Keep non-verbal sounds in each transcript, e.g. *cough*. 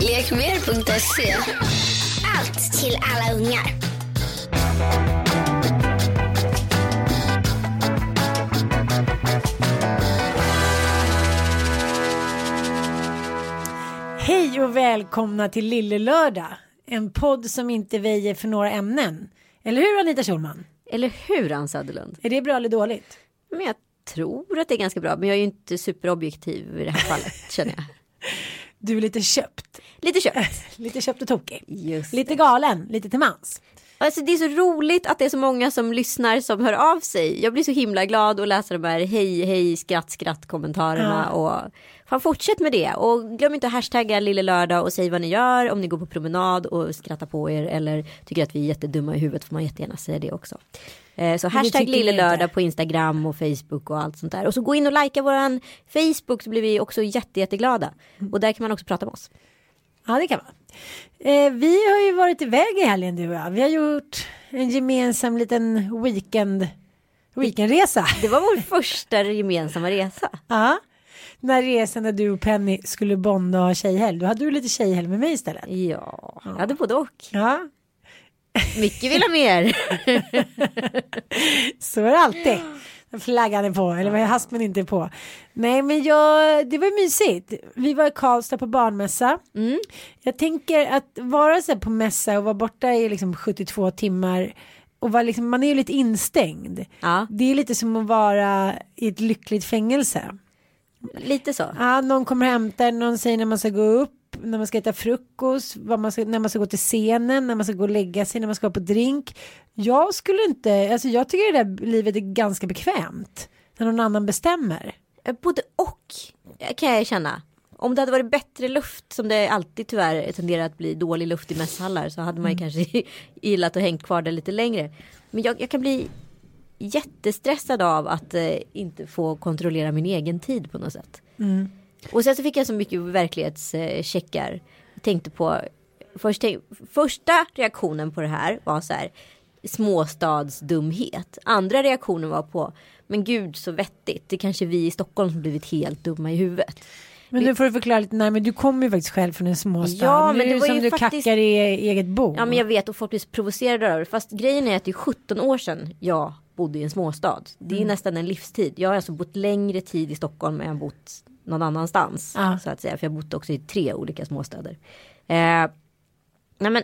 Lekmer.se. Allt till alla ungar. Hej och välkomna till Lille Lördag. En podd som inte väjer för några ämnen. Eller hur Anita Schulman? Eller hur Ann Söderlund? Är det bra eller dåligt? Men jag tror att det är ganska bra. Men jag är ju inte superobjektiv i det här fallet *laughs* känner jag. Du är lite köpt. Lite köpt. *laughs* lite köpt och tokig. Just Lite galen, lite till mans. Alltså det är så roligt att det är så många som lyssnar som hör av sig. Jag blir så himla glad att läsa de här hej hej skratt skratt kommentarerna Ja. och fan fortsätt med det och glöm inte att hashtagga lille lördag och säg vad ni gör om ni går på promenad och skrattar på er eller tycker att vi är jättedumma i huvudet får man jättegärna säga det också. Eh, Så hashtag tycker vi lille inte. lördag på Instagram och Facebook och allt sånt där. Och så gå in och likea våran Facebook så blir vi också jätte, jätteglada. Och där kan man också prata med oss. Ja, det kan man. Eh, vi har ju varit iväg i helgen du och jag. Vi har gjort en gemensam liten weekend, weekendresa. Det var vår första gemensamma resa. Ja. Den här resan där du och Penny skulle bonda och ha tjejhelg. Då hade du lite tjejhelg med mig istället. Ja, jag hade både och. Ja, Micke vill ha mer. *laughs* så är det alltid. Flaggan är på, eller vad är haspen inte på. Nej men jag, det var mysigt. Vi var i Karlstad på barnmässa. Mm. Jag tänker att vara så på mässa och vara borta i liksom 72 timmar och vara liksom, man är ju lite instängd. Ja, Det är lite som att vara i ett lyckligt fängelse. lite så. Ja, någon kommer hämta någon säger när man ska gå upp, när man ska äta frukost, man ska, när man ska gå till scenen, när man ska gå och lägga sig, när man ska på drink. Jag skulle inte, alltså jag tycker det där livet är ganska bekvämt. När någon annan bestämmer. Eh, Både och kan jag känna. Om det hade varit bättre luft som det alltid tyvärr tenderar att bli dålig luft i mässhallar så hade man ju kanske *laughs* gillat att hängt kvar där lite längre. Men jag, jag kan bli jättestressad av att eh, inte få kontrollera min egen tid på något sätt. Och sen så fick jag så mycket verklighetscheckar. Jag tänkte på först, första reaktionen på det här var så här småstadsdumhet. Andra reaktionen var på men gud så vettigt. Det är kanske vi i Stockholm som blivit helt dumma i huvudet. Men nu får du förklara lite närmare, du kommer ju faktiskt själv från en småstad. Ja, Nu men är det var som ju du faktiskt- kackar i eget bo. Ja men jag vet och folk blir provocerade av det. Fast grejen är att det är 17 år sedan jag bodde i en småstad. Det är Mm. nästan en livstid. Jag har alltså bott längre tid i Stockholm än jag bott någon annanstans. Ja. Så att säga. För jag bott också i tre olika småstäder. Eh, nej men.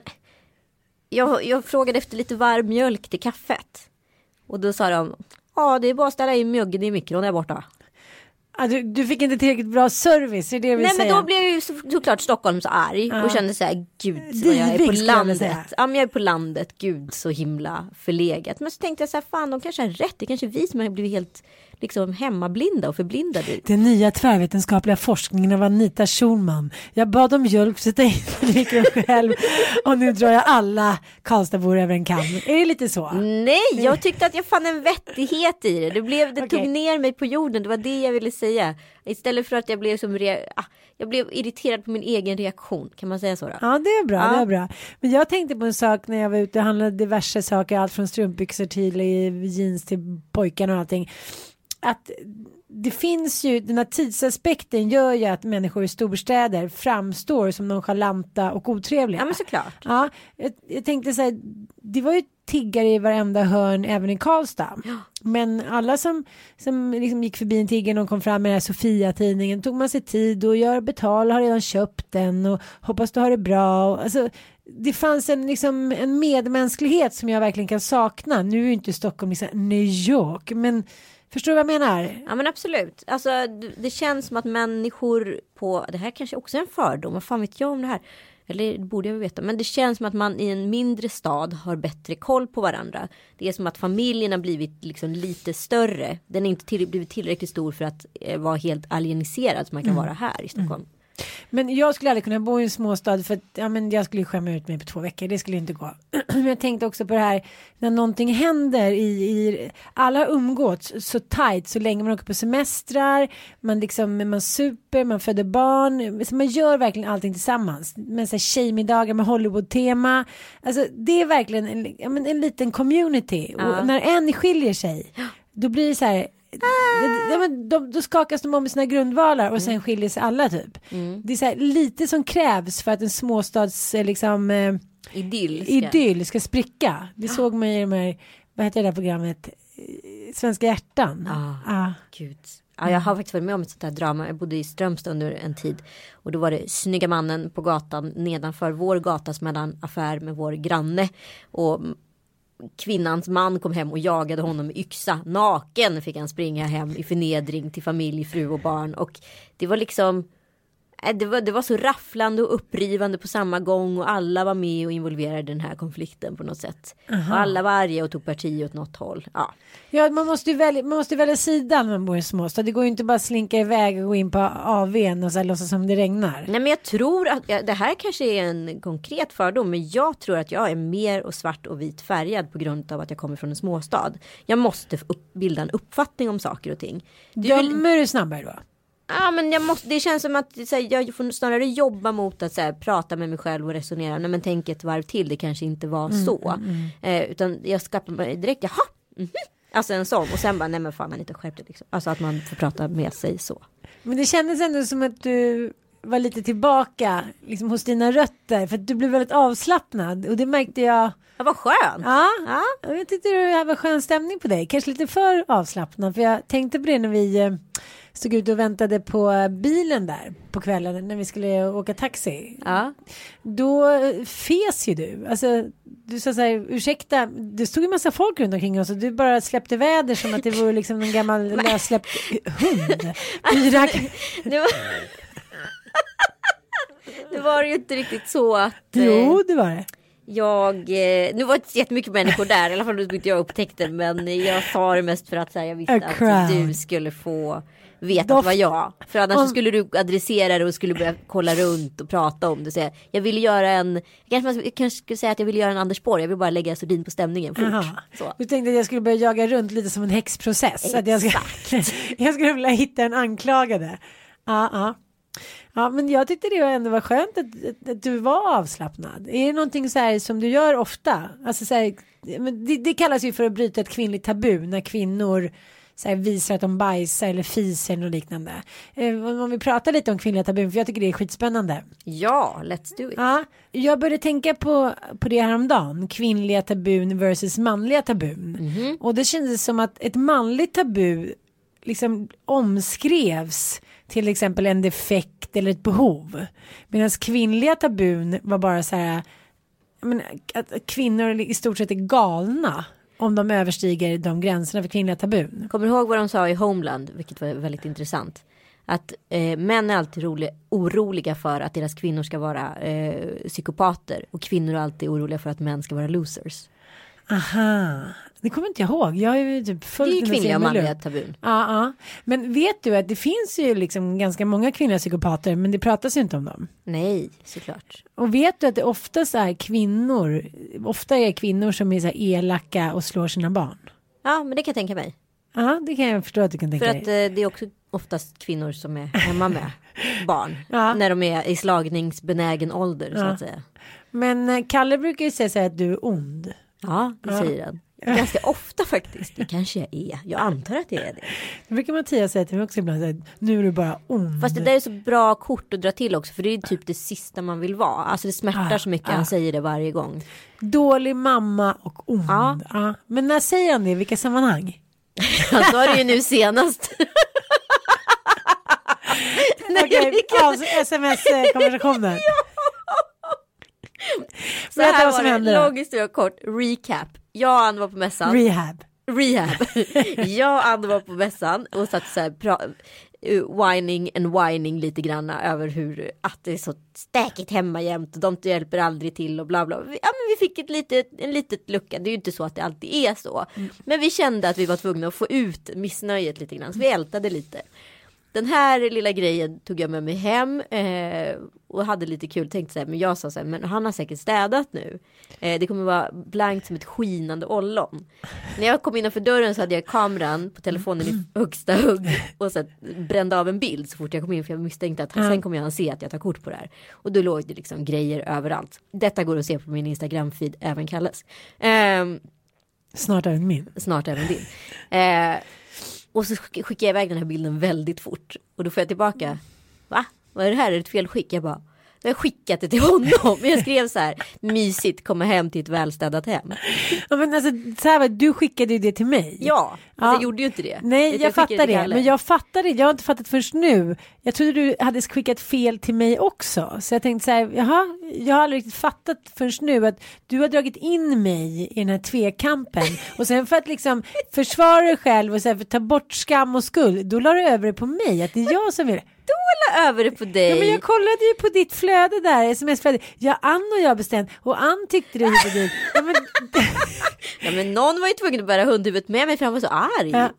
Jag, jag frågade efter lite varm mjölk till kaffet. Och då sa de. Ja det är bara att ställa in mjölken i mikron där borta. Ja, du, du fick inte tillräckligt bra service, är det vill Nej men säga? då blev ju så, såklart Stockholm så arg och kände så här gud vad jag är på landet. Ja men jag är på landet, gud så himla förlegat. Men så tänkte jag så här fan de kanske har rätt, det är kanske vi som har blivit helt liksom hemmablinda och förblindade. Den nya tvärvetenskapliga forskningen av Anita Schulman. Jag bad om hjälp, sätta in mikron själv och nu drar jag alla Karlstadbor över en kam. Är det lite så? Nej, jag tyckte att jag fann en vettighet i det. Det, blev, det Okej. tog ner mig på jorden, det var det jag ville säga. Istället för att jag blev som ah, jag blev irriterad på min egen reaktion, kan man säga så då? Ja det är bra, Ja. det är bra. Men jag tänkte på en sak när jag var ute och handlade diverse saker, allt från strumpbyxor till eh, jeans till pojkarna och allting. Att det finns ju, den här tidsaspekten gör ju att människor i storstäder framstår som nonchalanta och otrevliga. Ja men såklart. Ja, jag, jag tänkte så här, det var ju tiggare i varenda hörn även i Karlstad. Men alla som, som liksom gick förbi en tiggare och kom fram med den här Sofia-tidningen tog man sig tid och gör betal har redan köpt den och hoppas du har det bra. Alltså, det fanns en, liksom, en medmänsklighet som jag verkligen kan sakna. Nu är ju inte Stockholm liksom New York men Förstår du vad jag menar? Ja men absolut. Alltså det- känns som att människor på, det här kanske också är en fördom, vad fan vet jag om det här? Eller det borde jag veta, men det känns som att man i en mindre stad har bättre koll på varandra. Det är som att familjen har blivit liksom lite större. Den är inte till, blivit tillräckligt stor för att eh, vara helt alieniserad som man kan vara här i Stockholm. Men jag skulle aldrig kunna bo i en småstad för att ja, men jag skulle skämma ut mig på två veckor. Det skulle inte gå. *clears throat* Men jag tänkte också på det här när någonting händer i, i alla har umgåtts så tajt så länge man åker på semestrar. Man liksom man super, man föder barn. Så man gör verkligen allting tillsammans. Med så här tjejmiddagar med Hollywood-tema. Alltså det är verkligen en, ja, men en liten community. Ja. Och när en skiljer sig då blir det så här men de, då skakas de om i sina grundvalar och sen skiljer sig alla typ. Det är så här, lite som krävs för att en småstads eh, liksom, eh, Idyll. ska- idyll ska spricka. Det såg man i de här, vad heter det där programmet, Svenska hjärtan. Ah. Ah. Gud. Ja, jag har faktiskt varit med om ett sånt här drama. Jag bodde i Strömstad under en tid. Och då var det snygga mannen på gatan nedanför vår gatas mellan affär med vår granne. Och kvinnans man kom hem och jagade honom med yxa. Naken fick han springa hem i förnedring till familj, fru och barn. Och det var liksom det var, det var så rafflande och upprivande på samma gång och alla var med och involverade i den här konflikten på något sätt. Och alla var arga och tog parti åt något håll. Ja. Ja, man måste ju välja, man måste välja sida när man bor i småstad. Det går ju inte bara att slinka iväg och gå in på AWn och så här, låtsas som det regnar. Nej men jag tror att, det här kanske är en konkret fördom, men jag tror att jag är mer och svart och vit färgad på grund av att jag kommer från en småstad. Jag måste upp, bilda en uppfattning om saker och ting. Väl- Dömer du snabbare då? Ja, men jag måste, det känns som att här, jag får snarare jobba mot att här, prata med mig själv och resonera. Nej men tänk ett varv till, det kanske inte var så. Eh, utan jag skapar mig direkt, jaha, mhm. Alltså en sån och sen bara nej men fan man inte skärpt det liksom. Alltså att man får prata med sig så. Men det kändes ändå som att du var lite tillbaka liksom, hos dina rötter. För att du blev väldigt avslappnad. Och det märkte jag. Ja vad skönt. Ja, Ja. jag tyckte det var skön stämning på dig. Kanske lite för avslappnad. För jag tänkte på det när vi eh, stod ute och väntade på eh, bilen där på kvällen när vi skulle åka taxi. Ja. Då eh, fes ju du. Alltså, du sa så här, ursäkta, det stod ju massa folk runt omkring oss och du bara släppte väder som att det vore liksom en gammal *laughs* lössläppt hund. *laughs* Fyra, Det var... *laughs* det var ju inte riktigt så att eh, jo, det var det. jag, eh, nu var det inte jättemycket människor där, i alla fall inte jag upptäckte men jag sa det mest för att här, jag visste att du skulle få veta att Doft- var jag. För annars Om- skulle du adressera det och skulle börja kolla runt och prata om det. Så jag, ville göra en, kanske, jag kanske skulle säga att jag ville göra en Anders Borg, jag vill bara lägga sordin på stämningen fort. Så. Du tänkte att jag skulle börja jaga runt lite som en häxprocess. Att jag, ska, *laughs* jag skulle vilja hitta en anklagade. Ja, ja. ja, men jag tyckte det ändå var skönt att, att, du var avslappnad. Är det någonting så här som du gör ofta? Alltså så här, det, det kallas ju för att bryta ett kvinnligt tabu när kvinnor så här, visar att de bajsar eller fiser eller liknande. Eh, om vi pratar lite om kvinnliga tabun, för jag tycker det är skitspännande. Ja, let's do it. Ja, jag började tänka på, på det häromdagen. Kvinnliga tabun versus manliga tabun. Och det kändes som att ett manligt tabu liksom omskrevs till exempel en defekt eller ett behov. Medan kvinnliga tabun var bara så här menar, att kvinnor i stort sett är galna om de överstiger de gränserna för kvinnliga tabun. Kommer du ihåg vad de sa i Homeland, vilket var väldigt intressant? Att eh, män är alltid rolig, oroliga för att deras kvinnor ska vara eh, psykopater och kvinnor är alltid oroliga för att män ska vara losers. Aha, det kommer inte jag ihåg. Jag är ju typ Det fullt är ju kvinnliga och manliga tabun. Ja, ja. Men vet du att det finns ju liksom ganska många kvinnliga psykopater men det pratas ju inte om dem. Nej, såklart. Och vet du att det oftast är kvinnor, ofta är kvinnor som är så här elaka och slår sina barn. Ja, men det kan jag tänka mig. Ja, det kan jag förstå att du kan tänka För dig. att eh, det är också oftast kvinnor som är hemma med *laughs* barn. Ja. När de är i slagningsbenägen ålder så Ja. att säga. Men eh, Kalle brukar ju säga så här att du är ond. Ja, det Ja. säger han. *laughs* Ganska ofta faktiskt. Det kanske jag är. Jag antar att jag är det. Det brukar Mattias säga till mig också ibland. Så här, nu är du bara ond. Fast det där är så bra kort att dra till också. För det är typ det sista man vill vara. Alltså det smärtar Ah, så mycket. ah. Han säger det varje gång. Dålig mamma och ond. Ja. Ja. Men när säger han det? I vilka sammanhang? *laughs* Han sa det ju nu senast. *laughs* Nej, Okej, kan- alltså sms-konversationen. Så Berätta här vad som var det. Lång historia kort. Recap. Jag och Ann var på mässan. Rehab. Rehab. *laughs* jag och Ann var på mässan och satt så här uh, whining and whining lite granna över hur att det är så stäkigt hemma jämt och de hjälper aldrig till och bla bla. Ja men vi fick ett litet, en litet lucka. Det är ju inte så att det alltid är så. Men vi kände att vi var tvungna att få ut missnöjet lite grann så vi ältade lite. Den här lilla grejen tog jag med mig hem eh, och hade lite kul. Tänkte så här, men jag sa så här, men han har säkert städat nu. Eh, det kommer vara blankt som ett skinande ollon. När jag kom innanför dörren så hade jag kameran på telefonen i högsta hugg och så här, brände av en bild så fort jag kom in för jag misstänkte att sen kommer han se att jag tar kort på det här. Och då låg det liksom grejer överallt. Detta går att se på min Instagram-feed, även kallas. Ehm, Snart även min. snart även din. Och så skickar jag iväg den här bilden väldigt fort. Och då får jag tillbaka. Va? Vad är det här? Är det ett felskick? Jag bara. Jag har skickat det till honom. *laughs* Jag skrev så här. Mysigt komma hem till ett välstädat hem. Ja, men alltså, så här du skickade ju det till mig. Ja, Ja. jag gjorde ju inte det. Nej, jag skickade fattar det. Men jag fattar det. Jag har inte fattat först nu. Jag trodde du hade skickat fel till mig också. Så jag tänkte så här, jaha, jag har aldrig riktigt fattat först nu att du har dragit in mig i den här tvekampen. Och sen för att liksom försvara dig själv och så här, ta bort skam och skuld, då la du över det på mig. Att det är jag som vill. Kolla över det på dig. Ja, men jag kollade ju på ditt flöde där, sms-flöde. Ja, Ann och jag bestämt och Ann tyckte det och dit. Ja, men, *laughs* Ja, men någon var ju tvungen att bära hundhuvudet med mig för han var så arg. Ja.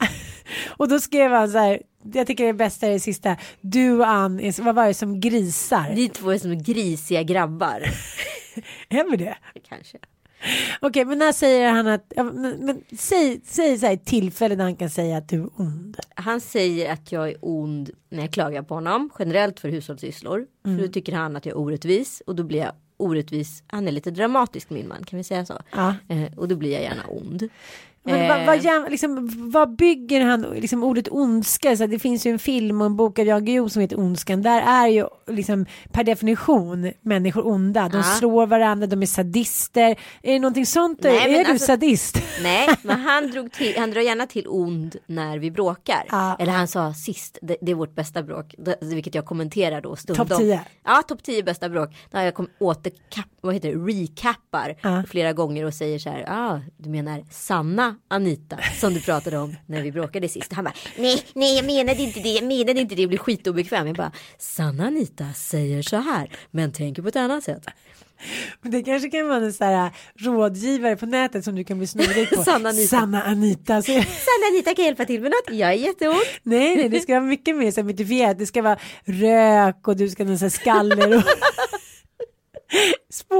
Och då skrev han så här, jag tycker det bästa är det sista, du och Ann, är, vad var det som grisar? Ni två är som grisiga grabbar. *laughs* Är vi det? Kanske. *laughs* Okej, men när säger han att, men, men, säg, säg så här tillfälle där han kan säga att du är ond. Han säger att jag är ond när jag klagar på honom. Generellt för hushållssysslor. Mm. För då tycker han att jag är orättvis. Och då blir jag orättvis. Han är lite dramatisk min man. Kan vi säga så? Ja. Eh, och då blir jag gärna ond. Men Eh, vad, vad, jäm- liksom, vad bygger han liksom, ordet ondska? Så det finns ju en film och en bok av Jan Guillou som heter Ondskan. Där är ju liksom, per definition människor onda. De Ja. slår varandra, de är sadister. Är det någonting sånt? Nej, är du alltså- sadist? *laughs* Nej, men han, drog till, han drar gärna till ond när vi bråkar. Ja. Eller han sa sist, det, det är vårt bästa bråk. Vilket jag kommenterar då stundom. Topp 10. Ja, topp 10 bästa bråk. Där jag kom, återkap, vad heter det, recappar Ja. flera gånger och säger så här. Ah, du menar sanna Anita som du pratade om när vi bråkade sist. Han bara, nej, nej, jag menade inte det, jag menade inte det, jag blir skitobekväm. Jag bara, sanna Anita säger så här, men tänker på ett annat sätt. Men Det kanske kan vara en så här, rådgivare på nätet som du kan bli snorig på. Sanna Anita. Sanna Anita. Så, Sanna Anita kan hjälpa till med något, jag är jätteont. nej, nej, det ska vara mycket mer så här. Det ska vara rök och du ska ha skaller och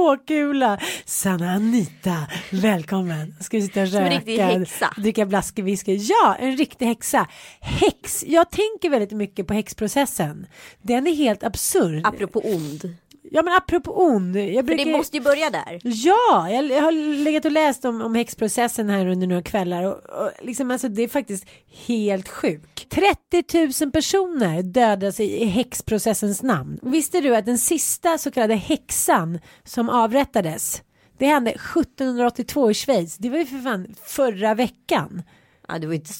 spåkula. Sanna Anita, välkommen. Ska vi sitta och en röka, riktig häxa. dricka blaskewhisky. Ja, en riktig häxa. Häx, jag tänker väldigt mycket på häxprocessen. Den är helt absurd. Apropå ond. Ja, men apropå ond. Jag För brukar... det måste ju börja där. Ja, jag jag har legat och läst om, om häxprocessen här under några kvällar och, och liksom alltså det är faktiskt helt sjukt. 30 000 personer dödas i, i häxprocessens namn. Visste du att den sista så kallade häxan som avrättades det hände 1782 i Schweiz. Det var ju för fan förra veckan. Ja, det var inte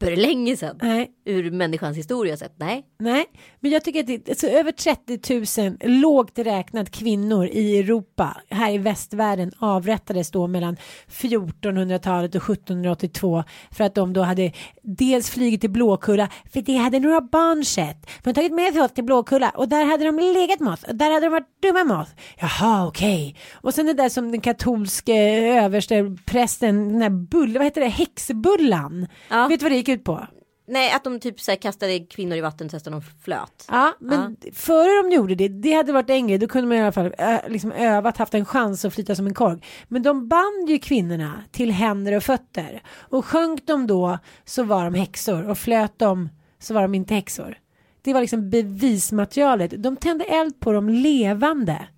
superlänge sedan. Nej, Ur människans historia sett. Nej. Nej, men jag tycker att det är alltså, över 30 000 lågt räknat kvinnor i Europa, här i västvärlden, avrättades då mellan 1400-talet och 1782 för att de då hade dels flugit till Blåkulla, för det hade några barn sett. De hade tagit med sig oss till Blåkulla och där hade de legat med oss och där hade de varit dumma med oss. Jaha, okej. Och sen det där som den katolske överste prästen, den där bull, vad heter det, häxbullan. Ja. Vet du vad det gick ut på? Nej, att de typ så här, kastade kvinnor i vatten tills de flöt. Ja, men före de gjorde det, det hade varit en grej, då kunde man i alla fall ö, liksom övat, haft en chans att flyta som en korg. Men de band ju kvinnorna till händer och fötter. Och sjönk de då så var de häxor och flöt de så var de inte häxor. Det var liksom bevismaterialet. De tände eld på dem levande.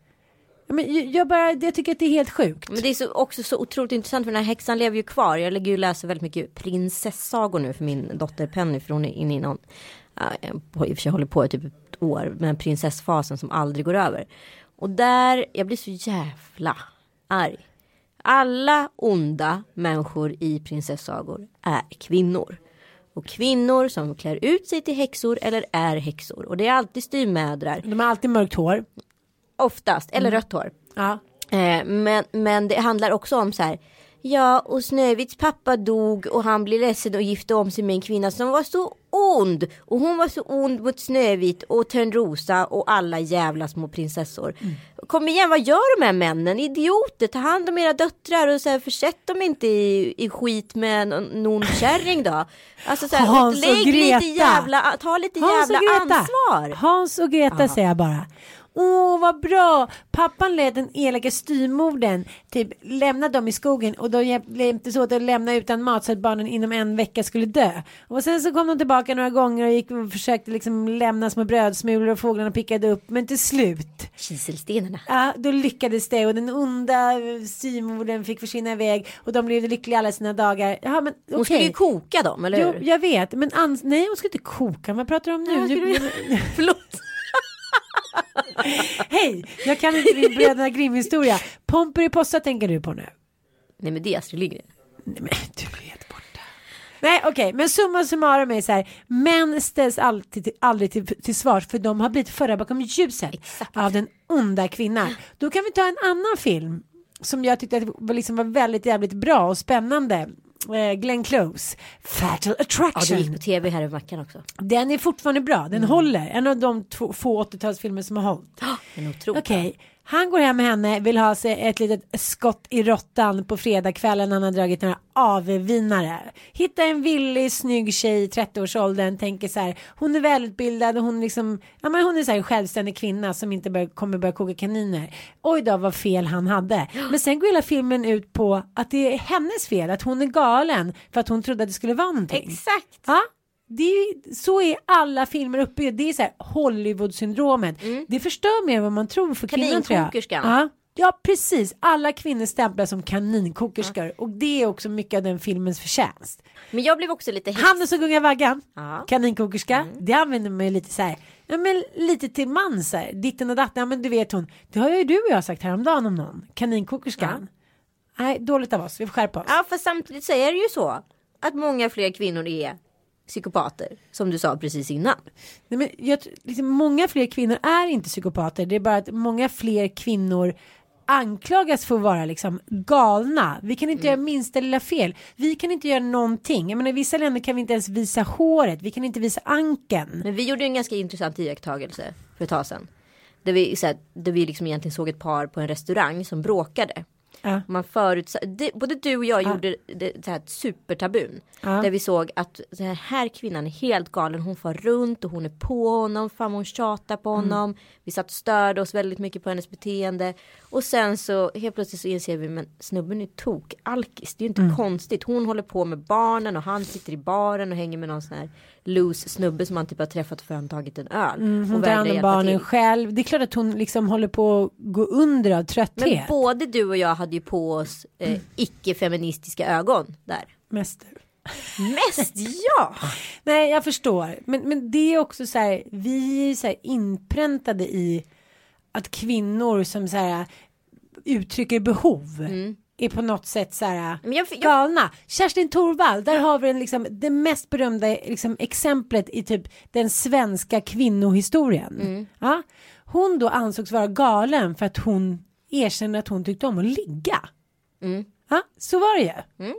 Ja, Men jag- bara, jag tycker att det är helt sjukt. Men det är så, också så otroligt intressant för den här häxan lever ju kvar. Jag lägger ju läser väldigt mycket prinsessagor nu för min dotter Penny för hon är inne i någon, i och för sig håller på i typ ett år med prinsessfasen som aldrig går över. Och där, jag blir så jävla arg. Alla onda människor i prinsessagor är kvinnor. Och kvinnor som klär ut sig till häxor eller är häxor. Och det är alltid styvmödrar, De har alltid mörkt hår. Oftast, eller rött hår. Ja. Eh, men, men det handlar också om så här. Ja, och Snövits pappa dog och han blev ledsen och gifte om sig med en kvinna som var så ond. Och hon var så ond mot Snövit och Törnrosa och alla jävla små prinsessor. Kom igen, vad gör de här männen? Idioter, ta hand om era döttrar och så här, försätt dem inte i, i skit med någon, kärring då. Alltså så här, Hans och Greta. lite jävla, ta lite Hans jävla ansvar. Hans och Greta säger jag bara. Åh vad bra! Pappan lät den elaka styrmodern typ lämna dem i skogen och de hjälp- hjälptes åt att lämna utan mat så att barnen inom en vecka skulle dö. Och sen så kom de tillbaka några gånger och gick och försökte liksom lämna små brödsmulor och fåglarna pickade upp men till slut Kiselstenarna. Ja, då lyckades det och den onda styrmodern fick försvinna iväg och de blev lyckliga alla sina dagar. Ja, men Hon skulle ju koka dem, eller Jo, hur? jag vet, men nej hon ska inte koka, vad pratar du om nu? Ja, du- *laughs* Förlåt. *laughs* Hej, jag kan inte din Bröderna Grimm-historia. Pomperipossa tänker du på nu? Nej men det är Astrid Lindgren. Nej men du är helt borta. Nej okej, men summa summarum är så här. Män ställs alltid, aldrig till, till svars för de har blivit förda bakom ljuset Exakt. av den onda kvinnan. Då kan vi ta en annan film som jag tyckte att var, liksom var väldigt jävligt bra och spännande. Eh, Glenn Close, Fatal Ja Attraction. det gick på tv här i veckan också. Den är fortfarande bra, den Mm. håller. En av de två, få 80-talsfilmer som har hållit. Otroligt. Okej, han går hem med henne, vill ha sig ett litet skott i råttan på fredagskvällen. Han har dragit några avvinare. Hitta en villig, snygg tjej i 30-årsåldern, tänker så här. Hon är välutbildad och hon liksom, ja men hon är så här en självständig kvinna som inte bör, kommer börja koka kaniner. Oj då vad fel han hade. Men sen går hela filmen ut på att det är hennes fel, att hon är galen för att hon trodde att det skulle vara någonting. Exakt. Ja, det är, så är alla filmer uppbyggda. Det är så här Hollywood-syndromet. Det förstör mer än vad man tror för kvinnor tror jag. Ja. ja, precis. Alla kvinnor stämplas som kaninkokerskor. Och det är också mycket av den filmens förtjänst. Men jag blev också lite. Hannes och Gunga Vaggan, Ja. kaninkokerska. Det använder man ju lite så här. Ja, men lite till man så här. Ditten och datten. Ja, men du vet hon. Det har ju du och jag sagt häromdagen om någon. Kaninkokerskan. Nej, dåligt av oss. Vi får skärpa oss. Ja för samtidigt så är det ju så. Att många fler kvinnor är psykopater. Som du sa precis innan. Nej, men jag, liksom, många fler kvinnor är inte psykopater. Det är bara att många fler kvinnor anklagas för att vara liksom galna. Vi kan inte göra minsta lilla fel. Vi kan inte göra någonting. Jag menar, I vissa länder kan vi inte ens visa håret. Vi kan inte visa ankeln. Men vi gjorde en ganska intressant iakttagelse för ett tag sedan. Där vi, så här, där vi liksom egentligen såg ett par på en restaurang som bråkade. Ja. Man förutsa- det, både du och jag gjorde det, så här, supertabun. Ja. Där vi såg att den här kvinnan är helt galen. Hon far runt och hon är på honom. Fan hon tjatar på honom. Vi satt och störde oss väldigt mycket på hennes beteende. Och sen så helt plötsligt så inser vi men snubben är tok alkis. Det är ju inte konstigt. Hon håller på med barnen och han sitter i baren och hänger med någon sån här loose snubbe som han typ har träffat för att han tagit en öl. Hon och tar hand om barnen till. själv. Det är klart att hon liksom håller på att gå under av Men trötthet. både du och jag hade ju på oss eh, icke-feministiska ögon där. Mest du. Mest *laughs* ja! Nej, jag förstår. Men, men det är också så här, vi är så här inpräntade i att kvinnor som så här uttrycker behov är på något sätt så här Mm. Men jag, jag, galna. Kerstin Thorvall, där har vi den liksom, det mest berömda liksom, exemplet i typ den svenska kvinnohistorien. Mm. Ja? Hon då ansågs vara galen för att hon erkände att hon tyckte om att ligga. Mm. Ja, så var det ju.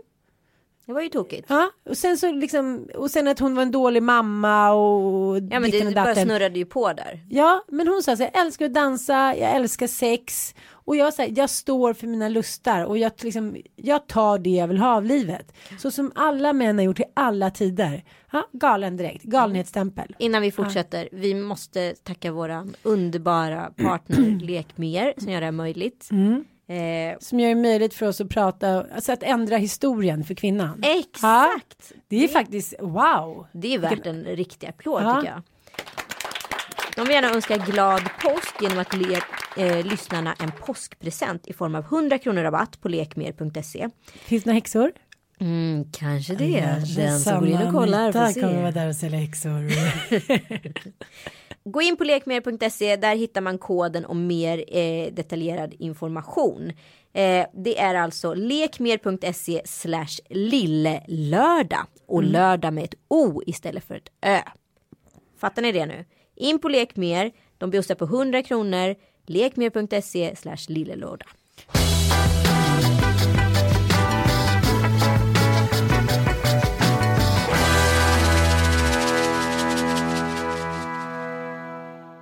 Det var ju tokigt. Ja, och sen så liksom, och sen att hon var en dålig mamma och Ja men det bara snurrade ju på där. Ja, men hon sa så här, jag älskar att dansa, jag älskar sex och jag, så här, jag står för mina lustar och jag, liksom, jag tar det jag vill ha av livet. Så som alla män har gjort i alla tider. Ja, galen direkt, galenhetsstämpel. Innan vi fortsätter, vi måste tacka våra underbara partner *clears throat* Lekmer som gör det här möjligt. Mm. Eh, Som gör det möjligt för oss att prata, alltså att ändra historien för kvinnan. exakt! Det är faktiskt, wow. Det är värt en riktig applåd Ja. tycker jag. De vill gärna önska glad påsk genom att le eh, lyssnarna en påskpresent i form av 100 kronor rabatt på lekmer.se. Finns det några häxor? Mm, kanske det. Den som går in och kollar får Anita kommer vara se. där och sälja häxor. *laughs* Gå in på lekmer.se. Där hittar man koden och mer eh, detaljerad information. Eh, det är alltså lekmer.se slash lillelördag och lördag med ett O istället för ett Ö. Fattar ni det nu? In på Lekmer. De bjussar på 100 kronor. Lekmer.se slash lillelördag.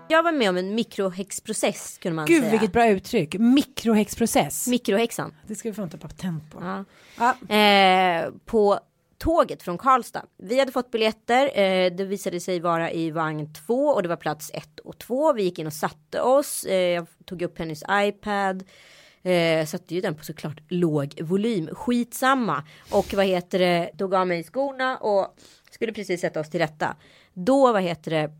Jag var med om en mikrohäxprocess kunde man Gud säga. vilket bra uttryck. Mikrohäxprocess. Mikrohäxan. det ska vi fan ta patent på. Ja. Ja. Eh, på tåget från Karlstad. Vi hade fått biljetter. Eh, det visade sig vara i vagn två och det var plats ett och två. Vi gick in och satte oss. Eh, jag tog upp hennes iPad. Eh, satte ju den på såklart låg volym. Skitsamma. Och vad heter det. Tog av mig skorna och skulle precis sätta oss till rätta. Då vad heter det.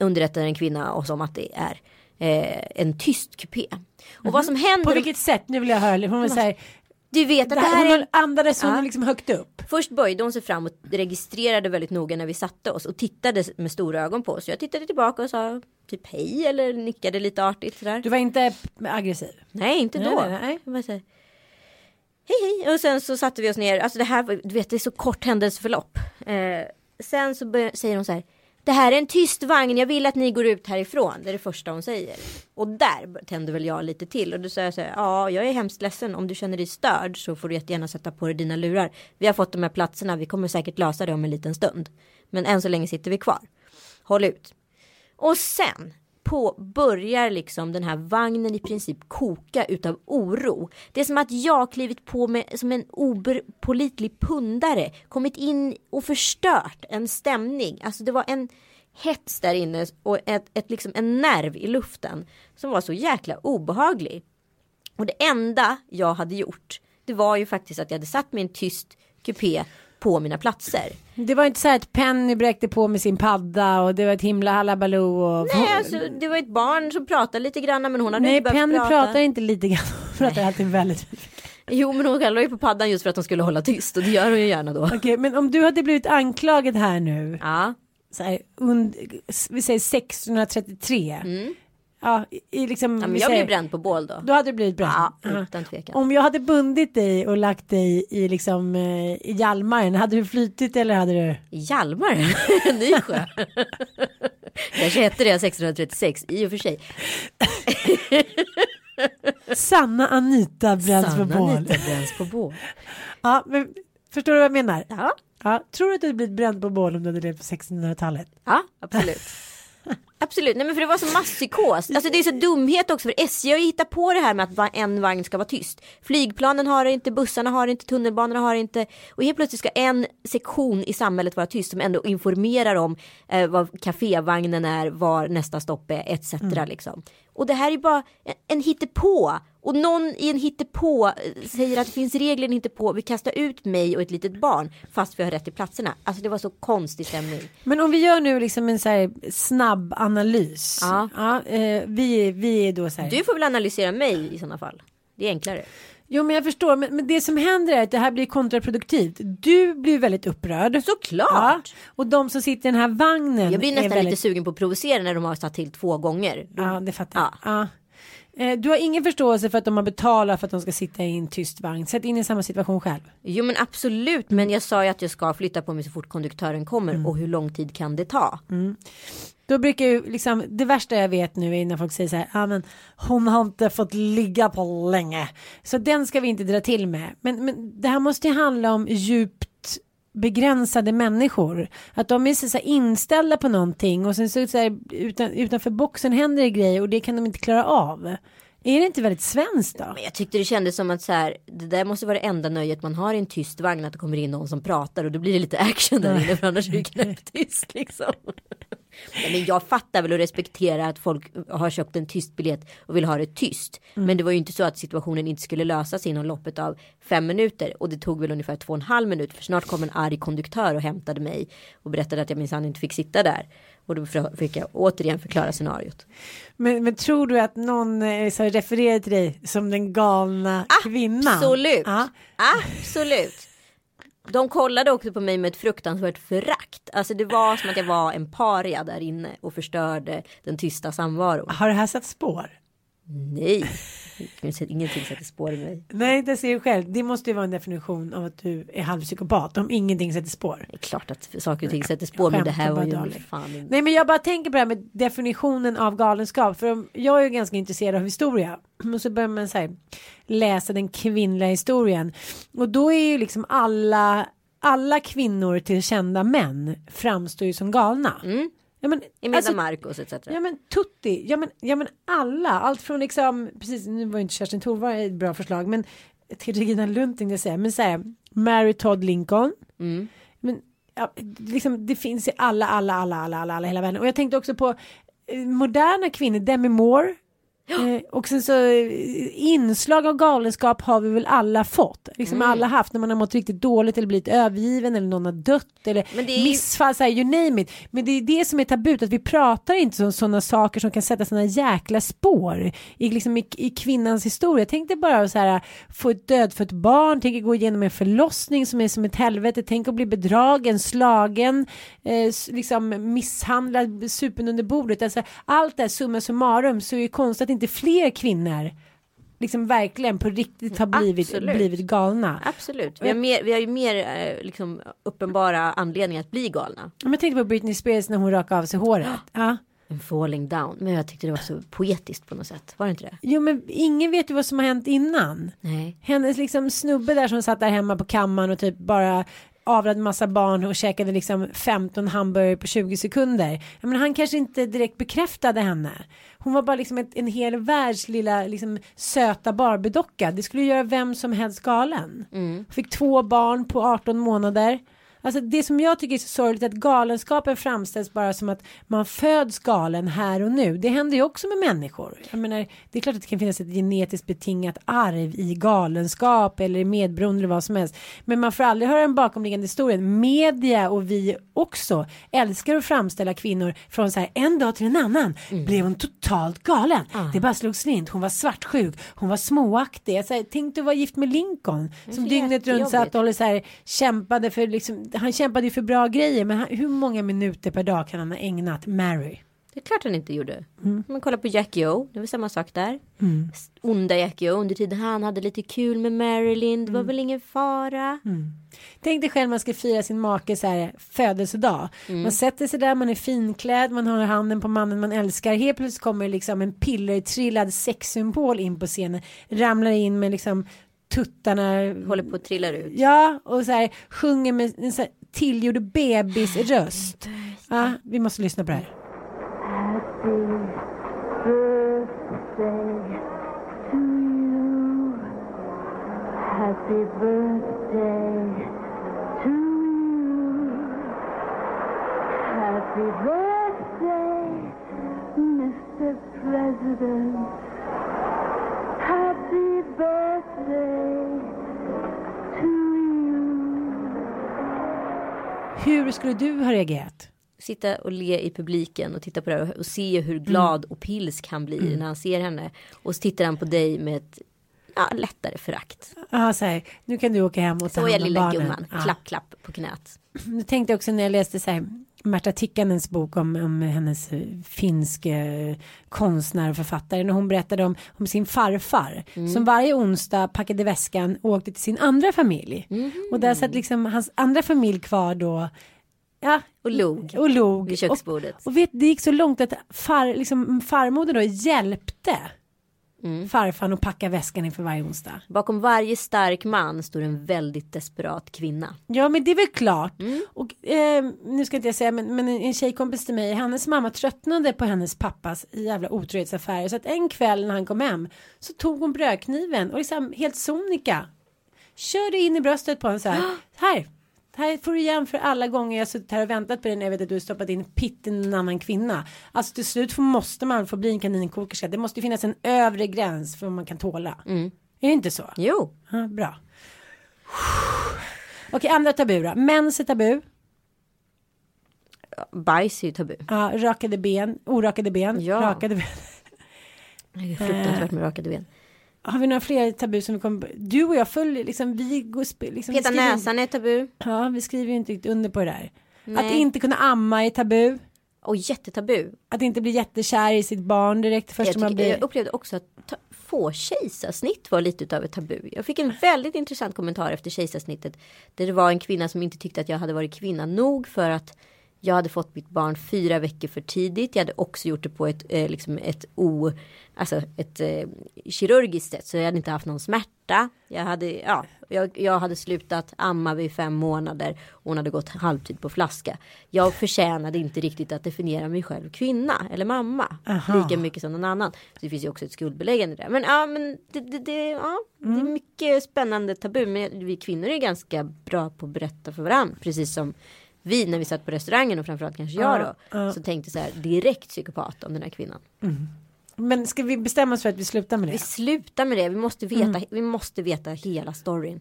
Underrättade en kvinna oss om att det är eh, en tyst kupé. Och vad som händer. På vilket sätt? Nu vill jag höra. Hon säga, Du vet att det det här, här är hon andades hon Ja. liksom högt upp. Först böjde hon sig fram och registrerade väldigt noga när vi satte oss och tittade med stora ögon på oss. Jag tittade tillbaka och sa typ hej eller nickade lite artigt sådär. Du var inte aggressiv. Nej, inte Nej, då. nej, nej. Hej hej och sen så satte vi oss ner. Alltså det här, du vet det är så kort händelseförlopp. Eh, sen så bör, säger hon så här. Det här är en tyst vagn, jag vill att ni går ut härifrån. Det är det första hon säger. Och där tände väl jag lite till. Och då sa jag så här, ja jag är hemskt ledsen. Om du känner dig störd så får du jättegärna sätta på dig dina lurar. Vi har fått de här platserna, vi kommer säkert lösa det om en liten stund. Men än så länge sitter vi kvar. Håll ut. Och sen på börjar liksom den här vagnen i princip koka utav oro. Det är som att jag klivit på med som en oberpålitlig pundare. Kommit in och förstört en stämning. Alltså det var en hets där inne och ett, ett, liksom en nerv i luften som var så jäkla obehaglig. Och det enda jag hade gjort det var ju faktiskt att jag hade satt mig i en tyst kupé på mina platser. Det var inte så här att Penny bräckte på med sin padda och det var ett himla halabaloo. Och... Nej, alltså, det var ett barn som pratade lite grann men hon hade Nej, inte behövt Penny prata. pratar inte lite grann. Hon pratar alltid väldigt Jo men hon kallade ju på paddan just för att hon skulle hålla tyst och det gör hon ju gärna då. Okej, men om du hade blivit anklagad här nu. Ja, Så här, und, vi säger 1633. Ja, i, liksom, ja men jag blev bränd på bål då. Då hade du blivit bränd. Ja, utan tvekan. Om jag hade bundit dig och lagt dig i liksom eh, i Hjalmaren, hade du flytit eller hade du? Hjalmar, en *laughs* ny sjö. *laughs* Kanske hette det 1636 i och för sig. *laughs* Sanna Anita bränns på Sanna bål. Anita bränns på bål. Ja, men förstår du vad jag menar? Ja, Ja, tror du att du hade blivit bränd på bål om du hade levt på 1600-talet? ja absolut. Absolut, nej men för det var så masspsykos. Alltså det är så dumhet också för SJ har ju hittat på det här med att en vagn ska vara tyst. Flygplanen har det inte, bussarna har det inte, tunnelbanorna har det inte. Och helt plötsligt ska en sektion i samhället vara tyst som ändå informerar om eh, vad kafévagnen är, var nästa stopp är etc. Liksom. Och det här är bara en, en hittepå. Och någon i en hittepå eh, säger att det finns regler i en hittepå. Vi kastar ut mig och ett litet barn fast vi har rätt till platserna. Alltså det var så konstig stämning. Men om vi gör nu liksom en så här snabb analys. Ja. eh, vi, vi är då så här. Du får väl analysera mig i sådana fall. Det är enklare. Jo men jag förstår, men, men det som händer är att det här blir kontraproduktivt. Du blir väldigt upprörd. Såklart. Ja, och de som sitter i den här vagnen. Jag blir nästan väldigt... lite sugen på att provocera när de har satt till två gånger. Ja, det fattar jag. Ja. Ja. Eh, Du har ingen förståelse för att de har betalat för att de ska sitta i en tyst vagn. Sätt in i samma situation själv. Jo men absolut, men jag sa ju att jag ska flytta på mig så fort konduktören kommer och hur lång tid kan det ta? Då brukar ju liksom, det värsta jag vet nu är när folk säger så här, ah, men hon har inte fått ligga på länge. Så den ska vi inte dra till med. Men, men det här måste ju handla om djupt begränsade människor. Att de är så inställda på någonting och sen så, så här, utan, utanför boxen händer det grejer och det kan de inte klara av. Är det inte väldigt svenskt då? Men jag tyckte det kändes som att så här, det där måste vara det enda nöjet man har i en tyst vagn att det kommer in någon som pratar och då blir det lite action där inne för annars är det *laughs* knäpptyst liksom. Nej, men jag fattar väl och respekterar att folk har köpt en tyst biljett och vill ha det tyst. Men det var ju inte så att situationen inte skulle lösas inom loppet av fem minuter och det tog väl ungefär två och en halv minut för snart kom en arg konduktör och hämtade mig och berättade att jag minsann inte fick sitta där. Och då fick jag återigen förklara scenariot. Men, men tror du att någon eh, så refererar till dig som den galna kvinnan? Absolut. Ja. Absolut. De kollade också på mig med ett fruktansvärt förakt. Alltså det var som att jag var en paria där inne och förstörde den tysta samvaron. Har det här satt spår? Nej, ingenting sätter spår i mig. Nej, det ser du själv. Det måste ju vara en definition av att du är halvpsykopat om ingenting sätter spår. Det är klart att saker och ting sätter spår men det här var ju fan. Nej, men jag bara tänker på det här med definitionen av galenskap. För jag är ju ganska intresserad av historia. Och så börjar man så här, läsa den kvinnliga historien. Och då är ju liksom alla, alla kvinnor till kända män framstår ju som galna. Mm. Ja, men, Imelda alltså, Marcos etc. Ja men Tutti, ja men, ja men alla, allt från liksom, precis nu var ju inte Kerstin Thorvald ett bra förslag men till Regina Lundting det säger men så här, Mary Todd Lincoln. Mm. Men ja, liksom, det finns i alla, alla, alla, alla, alla, alla hela världen och jag tänkte också på eh, moderna kvinnor, Demi Moore. Eh, och sen så eh, inslag av galenskap har vi väl alla fått. Liksom Mm. alla haft när man har mått riktigt dåligt eller blivit övergiven eller någon har dött eller Men ju- missfall, så här, you name it. Men det är det som är tabut, att vi pratar inte om sådana saker som kan sätta sådana jäkla spår i, liksom, i, i kvinnans historia. Jag tänkte bara så här, få ett dödfött barn, tänk att gå igenom en förlossning som är som ett helvete, tänk att bli bedragen, slagen, eh, liksom misshandlad, supen under bordet. Alltså, allt det här summa summarum så är det konstigt inte fler kvinnor liksom verkligen på riktigt har blivit, Absolut. blivit galna. Absolut. Vi har, mer, vi har ju mer eh, liksom, uppenbara anledningar att bli galna. Jag tänkte på Britney Spears när hon rakade av sig håret. Ja. En falling down. Men jag tyckte det var så poetiskt på något sätt. Var det inte det? Jo men ingen vet ju vad som har hänt innan. Nej. Hennes liksom snubbe där som satt där hemma på kammaren och typ bara avlade massa barn och käkade liksom 15 hamburgare på 20 sekunder. Menar, han kanske inte direkt bekräftade henne. Hon var bara liksom ett, en hel världs lilla liksom söta Barbiedocka. Det skulle göra vem som helst galen. Fick två barn på 18 månader. Alltså det som jag tycker är så sorgligt är att galenskapen framställs bara som att man föds galen här och nu. Det händer ju också med människor. Jag menar, det är klart att det kan finnas ett genetiskt betingat arv i galenskap eller medberoende eller vad som helst. Men man får aldrig höra den bakomliggande historien. Media och vi också älskar att framställa kvinnor från så här en dag till en annan blev hon totalt galen. Det bara slog slint. Hon var svartsjuk. Hon var småaktig. Så här, tänk att vara gift med Lincoln som dygnet runt satt och håller så här, kämpade för liksom, han kämpade ju för bra grejer men han, hur många minuter per dag kan han ha ägnat Mary? Det är klart han inte gjorde. Mm. Men kolla på Jackie O. Det var samma sak där. Onda Jackie O. Under tiden han hade lite kul med Marilyn. Det var Mm. väl ingen fara. Tänk dig själv man ska fira sin make så här, födelsedag. Man sätter sig där, man är finklädd, man håller handen på mannen man älskar. Helt plötsligt kommer liksom en pillertrillad sexsymbol in på scenen. Ramlar in med liksom tuttarna. Håller på att trilla ut. Ja, och så här sjunger med en så här tillgjord bebisröst. Ja, vi måste lyssna på det här. Happy birthday to you. Happy birthday, Mr. President. Happy birthday to you. Hur skulle du ha reagerat? Sitta och le i publiken och titta på det här och se hur glad Mm. och pilsk han blir när han ser henne. Och så tittar han på dig med ett ja, lättare förakt. Ja, så här, nu kan du åka hem och ta Så är hand om lilla barnen. gumman. Ja. Klapp, klapp på knät. Jag tänkte också när jag läste så här Märta Tikkanens bok om, om hennes finsk eh, konstnär och författare när hon berättade om, om sin farfar Mm. som varje onsdag packade väskan och åkte till sin andra familj Mm. och där satt liksom hans andra familj kvar då ja Och log. och log Vid köksbordet. och, och vet det gick så långt att far, liksom, farmoder då hjälpte Mm. farfan att packa väskan inför varje onsdag Bakom varje stark man står en väldigt desperat kvinna. Ja men det är väl klart. Mm. Och eh, nu ska inte jag säga men, men en tjejkompis till mig, hennes mamma tröttnade på hennes pappas jävla otrohetsaffärer. Så att en kväll när han kom hem så tog hon brödkniven och liksom helt sonika körde in i bröstet på honom så här. *gasps* Här, här får du igen för alla gånger jag suttit här och väntat på dig när jag vet att du har stoppat in pitt i en annan kvinna. Alltså till slut måste man få bli en kaninkokerska. Det måste finnas en övre gräns för vad man kan tåla. Är det inte så? Jo, Ja, bra. Okej, andra tabu då. Mens är tabu. bajs är ju tabu. Ja, rakade ben, orakade ben, Ja. rakade ben. Det är fruktansvärt med rakade ben. Har vi några fler tabu som vi kommer Du och jag följer liksom, vi går liksom, Peta näsan är tabu. Ja, vi skriver ju inte riktigt under på det där. Att Nej. inte kunna amma är tabu. Och jättetabu. Att inte bli jättekär i sitt barn direkt först Jag, man blir... jag upplevde också att ta, få kejsarsnitt var lite utav ett tabu. Jag fick en väldigt intressant kommentar efter kejsarsnittet. Där det var en kvinna som inte tyckte att jag hade varit kvinna nog för att jag hade fått mitt barn fyra veckor för tidigt. Jag hade också gjort det på ett, eh, liksom ett, o, alltså ett eh, kirurgiskt sätt. Så jag hade inte haft någon smärta. Jag hade, ja, jag, jag hade slutat amma vid fem månader. Och hon hade gått halvtid på flaska. Jag förtjänade inte riktigt att definiera mig själv kvinna eller mamma. Aha. Lika mycket som någon annan. Så det finns ju också ett skuldbeläggande där. Men ja, men det, det, det, ja, det är mycket spännande tabu. Men vi kvinnor är ganska bra på att berätta för varandra. Precis som vi när vi satt på restaurangen och framförallt kanske jag då. Ja, ja. Så tänkte så här direkt psykopat om den här kvinnan. Men ska vi bestämma oss för att vi slutar med det? Vi slutar med det. Vi måste veta, vi måste veta hela storyn.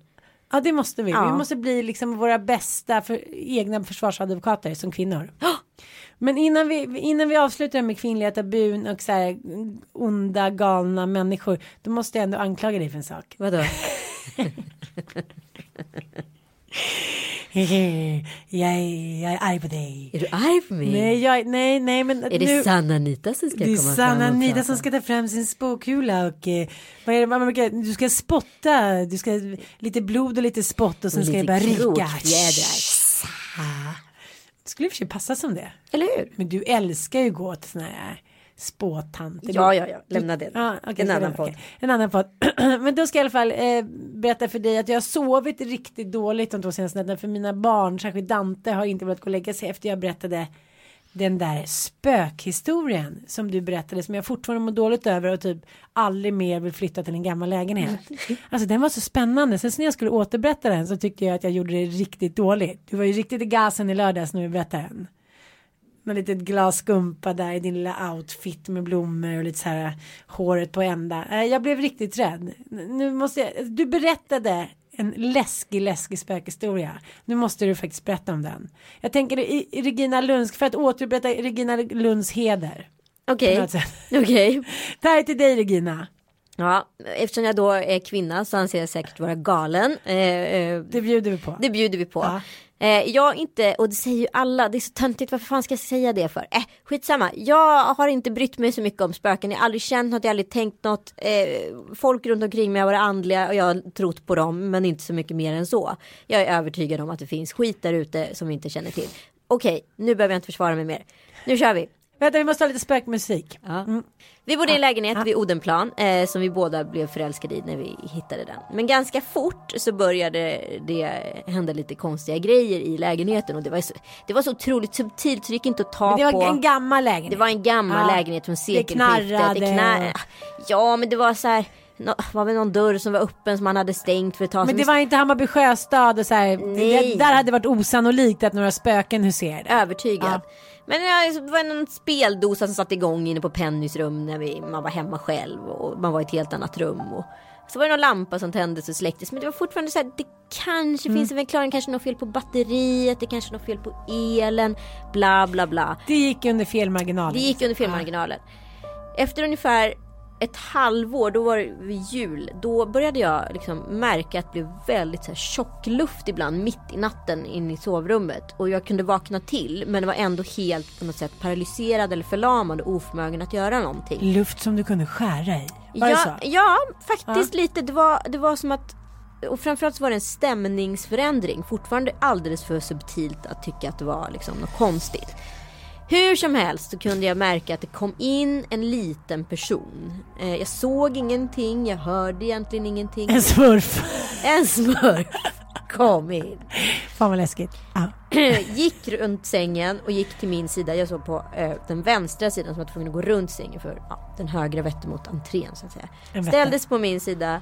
Ja, det måste vi. Ja. Vi måste bli liksom våra bästa för, egna försvarsadvokater som kvinnor. Men innan vi, innan vi avslutar med kvinnliga tabun och så här onda galna människor. Då måste jag ändå anklaga dig för en sak. Vadå? *laughs* *laughs* *laughs* jag, är, jag är arg på dig. Är du arg på mig? Nej, jag, nej, nej, men är det nu, Sanna Anita som ska det är komma Sanna fram Anita som ska ta fram sin spåkula och eh, vad är det, man brukar, du ska spotta, du ska lite blod och lite spott och sen Och ska det bara ryka. krokfjädrar. Det skulle i och för sig passa som det. Eller hur? Men du älskar ju gå till såna här spåtanter. Ja, ja, ja. Lämna det. Ja, okej, en annan okej. En annan podd. *clears throat* Men då ska jag i alla fall eh, berätta för dig att jag har sovit riktigt dåligt de två senaste nätterna. För mina barn, särskilt Dante, har inte velat gå och lägga sig efter jag berättade den där spökhistorien som du berättade som jag fortfarande mår dåligt över och typ aldrig mer vill flytta till en gammal lägenhet. *laughs* Alltså den var så spännande. Sen när jag skulle återberätta den så tyckte jag att jag gjorde det riktigt dåligt. Du var ju riktigt i gasen i lördags när vi berättade den. Med litet glas skumpa där i din lilla outfit med blommor och lite så här håret på ända. Eh, Jag blev riktigt rädd. Nu måste jag, du berättade en läskig, läskig spökhistoria. Nu måste du faktiskt berätta om den. Jag tänker i, i Regina Lunds, för att återupprätta Regina Lunds heder. Okej. något sätt. *laughs* Okej. *laughs* Det här är till dig Regina. Ja, eftersom jag då är kvinna så anser jag säkert vara galen. Eh, eh, Det bjuder vi på. det bjuder vi på. Ja. Eh, jag inte, och det säger ju alla, det är så töntigt, varför fan ska jag säga det för? Eh, skitsamma, jag har inte brytt mig så mycket om spöken, jag har aldrig känt något, jag har aldrig tänkt något. Eh, folk runt omkring mig har varit andliga och jag har trott på dem, men inte så mycket mer än så. Jag är övertygad om att det finns skit där ute som vi inte känner till. Okej, nu behöver jag inte försvara mig mer. Nu kör vi. Vänta vi måste ha lite spökmusik. Ja. Vi bodde i en lägenhet vid Odenplan eh, som vi båda blev förälskade i när vi hittade den. Men ganska fort så började det hända lite konstiga grejer i lägenheten och det var så, det var så otroligt subtilt så det gick inte att ta Men det på. var en gammal lägenhet. det var en gammal Ja. lägenhet från Det sekelskiftet. knarrade. knar- Ja men det var så här. Nå, var väl någon dörr som var öppen som man hade stängt för ett tag Men det var inte Hammarby sjöstad och så här. Nej. Det, där hade det varit osannolikt att några spöken huserade. Övertygad. Men ja, det var någon speldosa som satte igång inne på Pennys rum när vi, man var hemma själv och man var i ett helt annat rum. Och så var det någon lampa som tändes och släcktes men det var fortfarande så här, det kanske Mm. finns en förklaring, kanske något fel på batteriet, det kanske är något fel på elen, bla bla bla. Det gick under felmarginalen. Det gick under felmarginalen. Efter ungefär ett halvår, då var det vid jul, då började jag liksom märka att det blev väldigt så här tjock luft ibland mitt i natten in i sovrummet. Och jag kunde vakna till men det var ändå helt på något sätt paralyserad eller förlamad och oförmögen att göra någonting. Luft som du kunde skära i. Var det Ja, så? ja, faktiskt lite. Det var, det var som att och framförallt så var det en stämningsförändring. Fortfarande alldeles för subtilt att tycka att det var liksom något konstigt. Hur som helst så kunde jag märka att det kom in en liten person. Eh, jag såg ingenting, jag hörde egentligen ingenting. En smurf. En smurf kom in. Fan vad läskigt. Ja. *clears throat* gick runt sängen och gick till min sida. Jag såg på eh, den vänstra sidan som var tvungen att gå runt sängen för ja, den högra vette mot entrén så att säga. Ställdes på min sida,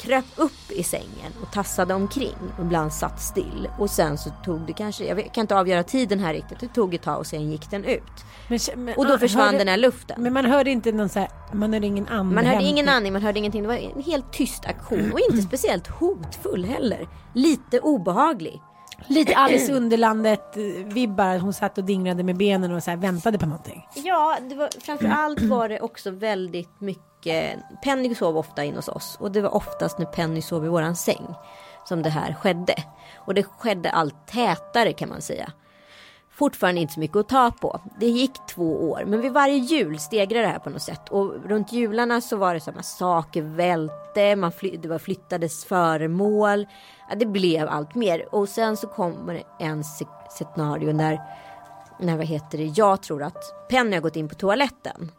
kröp upp i sängen och tassade omkring och ibland satt still. Och sen så tog det kanske, jag kan inte avgöra tiden här riktigt, det tog ett tag och sen gick den ut. Men, men, Och då försvann hörde- den här luften. Men man hörde inte någon så här, man hörde ingen andning. Man hörde ingen andning, man hörde ingenting. Det var en helt tyst aktion och inte speciellt hotfull heller. Lite obehaglig. Lite Alice i Underlandet eh, vibbar. Hon satt och dinglade med benen och så här väntade på någonting. Ja, det var, framförallt var det också väldigt mycket. Eh, Penny sov ofta in hos oss och det var oftast när Penny sov i våran säng som det här skedde. Och det skedde allt tätare kan man säga. Fortfarande inte så mycket att ta på. Det gick två år, men vid varje jul stegrade det här på något sätt. Och runt jularna så var det samma saker välte, man fly, det var flyttades föremål. Ja, det blev allt mer. Och sen så kommer det en scenario när, när vad heter det, jag tror att Penny har gått in på toaletten.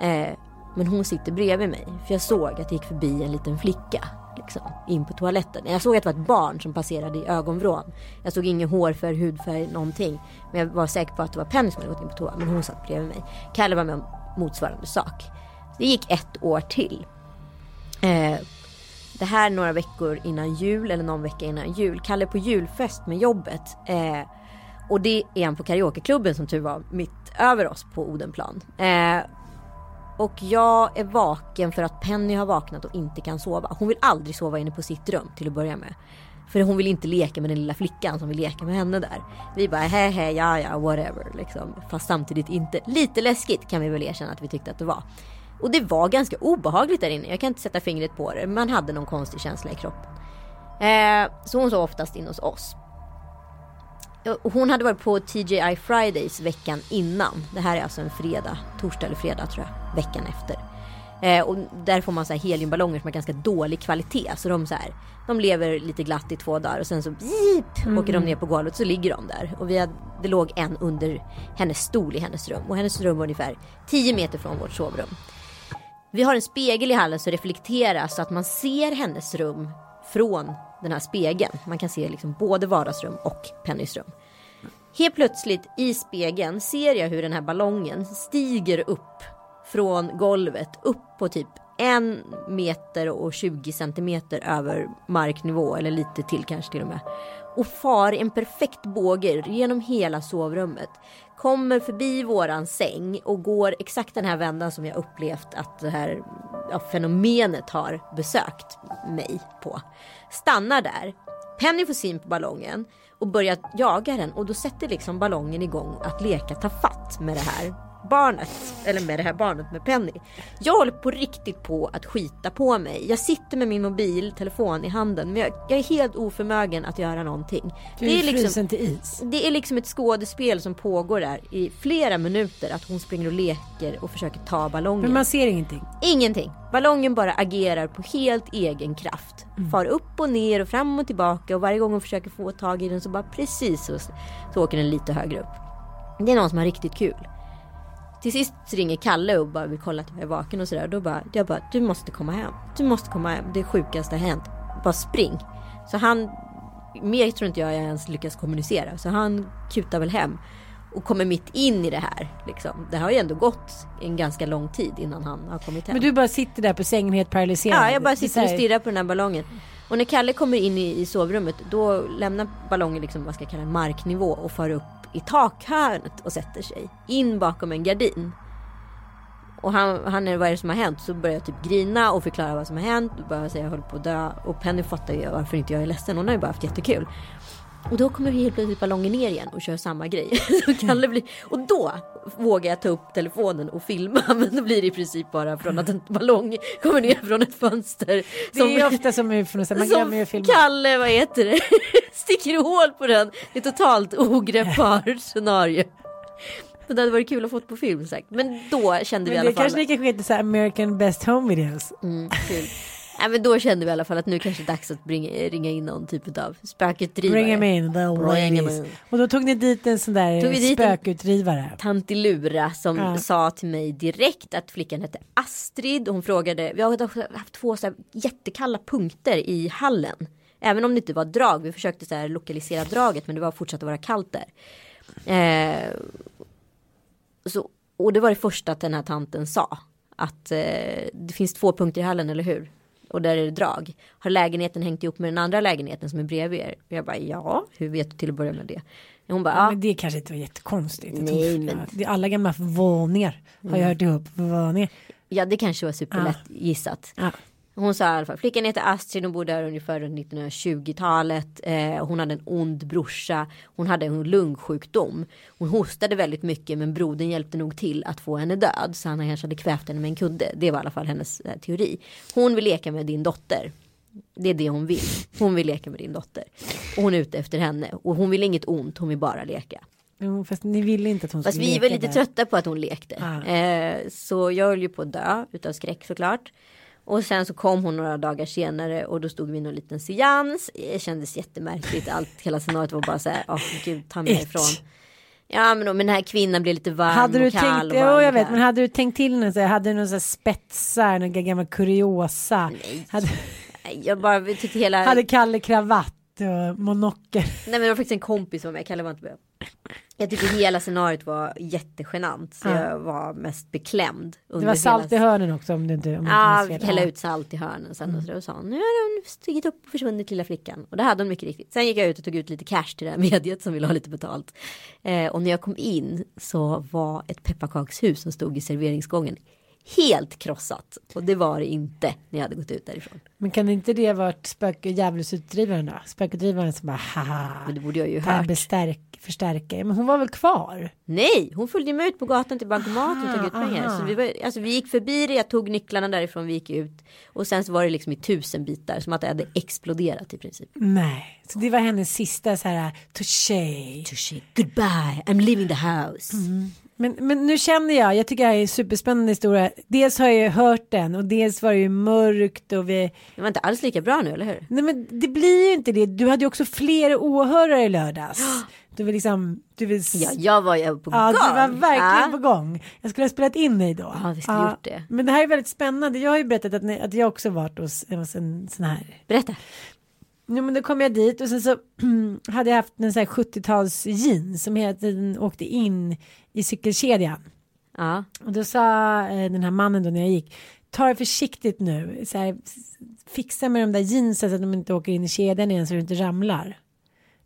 Eh, men hon sitter bredvid mig. För jag såg att det gick förbi en liten flicka. Liksom, in på toaletten. Jag såg att det var ett barn som passerade i ögonvrån. Jag såg ingen hårfärg, hudfärg, någonting. Men jag var säker på att det var Penny som hade gått in på toa. Men hon satt bredvid mig. Kalle var med om motsvarande sak. Det gick ett år till. Eh, det här några veckor innan jul eller någon vecka innan jul. Kalle är på julfest med jobbet. Eh, och det är han på karaokeklubben som tur var mitt över oss på Odenplan. Eh, och jag är vaken för att Penny har vaknat och inte kan sova. Hon vill aldrig sova inne på sitt rum till att börja med. För hon vill inte leka med den lilla flickan som vill leka med henne där. Vi bara hehe ja ja whatever liksom. Fast samtidigt inte. Lite läskigt kan vi väl erkänna att vi tyckte att det var. Och det var ganska obehagligt där inne. Jag kan inte sätta fingret på det. Man hade någon konstig känsla i kroppen. Eh, så hon sov oftast in hos oss. Och Hon hade varit på TGI Fridays veckan innan. Det här är alltså en fredag, torsdag eller fredag tror jag, veckan efter. Eh, och där får man så här heliumballonger som har ganska dålig kvalitet. Så de, så här, de lever lite glatt i två dagar och sen så beep, åker de ner på golvet så ligger de där. Och vi hade, det låg en under hennes stol i hennes rum. Och hennes rum var ungefär 10 meter från vårt sovrum. Vi har en spegel i hallen som reflekterar så att man ser hennes rum från den här spegeln. Man kan se liksom både vardagsrum och Pennys rum. Helt plötsligt i spegeln ser jag hur den här ballongen stiger upp från golvet upp på typ en meter och 20 centimeter över marknivå eller lite till kanske till och med. Och far i en perfekt båge genom hela sovrummet. Kommer förbi våran säng och går exakt den här vändan som jag upplevt att det här ja, fenomenet har besökt mig på. Stannar där. Penny får syn på ballongen och börjar jaga den och då sätter liksom ballongen igång att leka ta fatt med det här barnet. Eller med det här barnet med Penny. Jag håller på riktigt på att skita på mig. Jag sitter med min mobiltelefon i handen men jag, jag är helt oförmögen att göra någonting. Du är, frysen till is. Det är liksom ett skådespel som pågår där i flera minuter. Att hon springer och leker och försöker ta ballongen. Men man ser ingenting. Ingenting. Ballongen bara agerar på helt egen kraft. Far upp och ner och fram och tillbaka och varje gång hon försöker få tag i den så bara precis så, så åker den lite högre upp. Det är någon som har riktigt kul. Till sist ringer Kalle och bara vill kolla att jag är vaken och sådär. Då bara, jag bara, du måste komma hem. Du måste komma hem. Det sjukaste har hänt. Bara spring. Så han, mer tror inte jag jag ens lyckas kommunicera. Så han kutar väl hem. Och kommer mitt in i det här. Liksom. Det har ju ändå gått en ganska lång tid innan han har kommit hem. Men du bara sitter där på sängen helt paralyserad. Ja, jag bara sitter och stirrar på den här ballongen. Och när Kalle kommer in i, i sovrummet då lämnar ballongen liksom, vad ska jag kalla marknivå och far upp i takhörnet och sätter sig. In bakom en gardin. Och han, han är vad är det som har hänt? Så börjar jag typ grina och förklara vad som har hänt. Och börjar säga jag håller på att dö. Och Penny fattar ju varför inte jag är ledsen. Hon har ju bara haft jättekul. Och då kommer helt plötsligt ballongen ner igen och kör samma grej. *laughs* Så Kalle blir, och då vågar jag ta upp telefonen och filma. *laughs* Men då blir det i princip bara från att en ballong kommer ner från ett fönster. Det är ofta som ufon, man glömmer ju som filma. Kalle, vad heter det, *laughs* sticker hål på den. Det är totalt ogreppbart *laughs* scenario. Men det hade varit kul att få på film sagt. Men då kände vi i Men alla det fall. kanske lika sker till så American Best Home Videos. Mm, kul. Nej, men då kände vi i alla fall att nu kanske det är dags att bringa, ringa in någon typ av spökutdrivare. Bring 'em in, the Bring ladies. in. Och då tog ni dit en sån där Tog vi spökutdrivare. Tanti Lura som Ja. sa till mig direkt att flickan hette Astrid. Hon frågade, vi har haft två så jättekalla punkter i hallen. Även om det inte var drag, vi försökte så lokalisera draget men det var fortsatt att vara kallt där. Eh, så, och det var det första att den här tanten sa. Att eh, det finns två punkter i hallen, eller hur? Och där är det drag. Har lägenheten hängt ihop med den andra lägenheten som är bredvid er? Och jag bara ja, hur vet du till att börja med det? Hon bara Ja. ja. Men det kanske inte var jättekonstigt. Nej, men- ja, det är alla gamla våningar har jag hört ihop. Våningar. Ja det kanske var superlätt gissat. Ja. Hon sa i alla fall, flickan heter Astrid, hon bodde här ungefär runt 1920-talet. Eh, hon hade en ond brorsa, hon hade en lungsjukdom. Hon hostade väldigt mycket men brodern hjälpte nog till att få henne död. Så han kanske hade kvävt henne med en kudde. Det var i alla fall hennes eh, teori. Hon vill leka med din dotter. Det är det hon vill. Hon vill leka med din dotter. Och hon är ute efter henne. Och hon vill inget ont, hon vill bara leka. Jo, fast ni ville inte att hon Fast skulle vi var leka lite där. trötta på att hon lekte. Ah. Eh, så jag höll ju på att dö utav skräck såklart. Och sen så kom hon några dagar senare och då stod vi i någon liten seans. Det kändes jättemärkligt. Allt, hela scenariot var bara så här, åh gud ta mig ifrån. Ja men, då, men den här kvinnan blev lite varm Hade du och kall. tänkt, och varm jo jag vet, men hade du tänkt till något, så hade du några så här spetsar, någon gammal kuriosa? Nej. Hade, Jag bara tyckte hela... hade Kalle kravatt och monokel? Nej men det var faktiskt en kompis som var med, Kalle var inte med. Jag tyckte hela scenariot var jättegenant. Så Ja. jag var mest beklämd. Det var salt i hela... hörnen också om du inte om Ja, vi hälla ut salt i hörnen sen och så och sa nu har hon stigit upp och försvunnit lilla flickan. Och det hade hon mycket riktigt. Sen gick jag ut och tog ut lite cash till det här mediet som ville ha lite betalt. Eh, och när jag kom in så var ett pepparkakshus som stod i serveringsgången helt krossat. Och det var det inte när jag hade gått ut därifrån. Men kan inte det varit spök djävulsutdrivaren då? Spökutdrivaren som bara haha. Men det borde jag ju hört. bestärk, förstärka. Men hon var väl kvar? Nej, hon följde med ut på gatan till bankomaten och tog ut Aha, pengar. aha. Så vi, var, alltså, vi gick förbi det, jag tog nycklarna därifrån, vi gick ut. Och sen så var det liksom i tusen bitar, som att det hade exploderat i princip. Nej, så det var hennes sista så här touché. Touché, goodbye, I'm leaving the house. Men, men nu känner jag, jag tycker det här är en superspännande historia. Dels har jag ju hört den och dels var det ju mörkt och vi... Det var inte alls lika bra nu, eller hur? Nej men det blir ju inte det. Du hade ju också fler åhörare i lördags. Du vill liksom, du vill... Ja, jag var ju på Ja, gång. du var verkligen Ja. på gång. Jag skulle ha spelat in dig då. Ja, vi skulle ha gjort det. Men det här är väldigt spännande. Jag har ju berättat att, ni, att jag också varit hos, hos en sån här. Berätta. Jo, men då kom jag dit och sen så *clears throat* hade jag haft en sån här 70-tals jeans som hela tiden åkte in i cykelkedjan. Ja. Och då sa eh, den här mannen då när jag gick, ta det försiktigt nu, så här, fixa med de där jeansen så att de inte åker in i kedjan igen så du inte ramlar.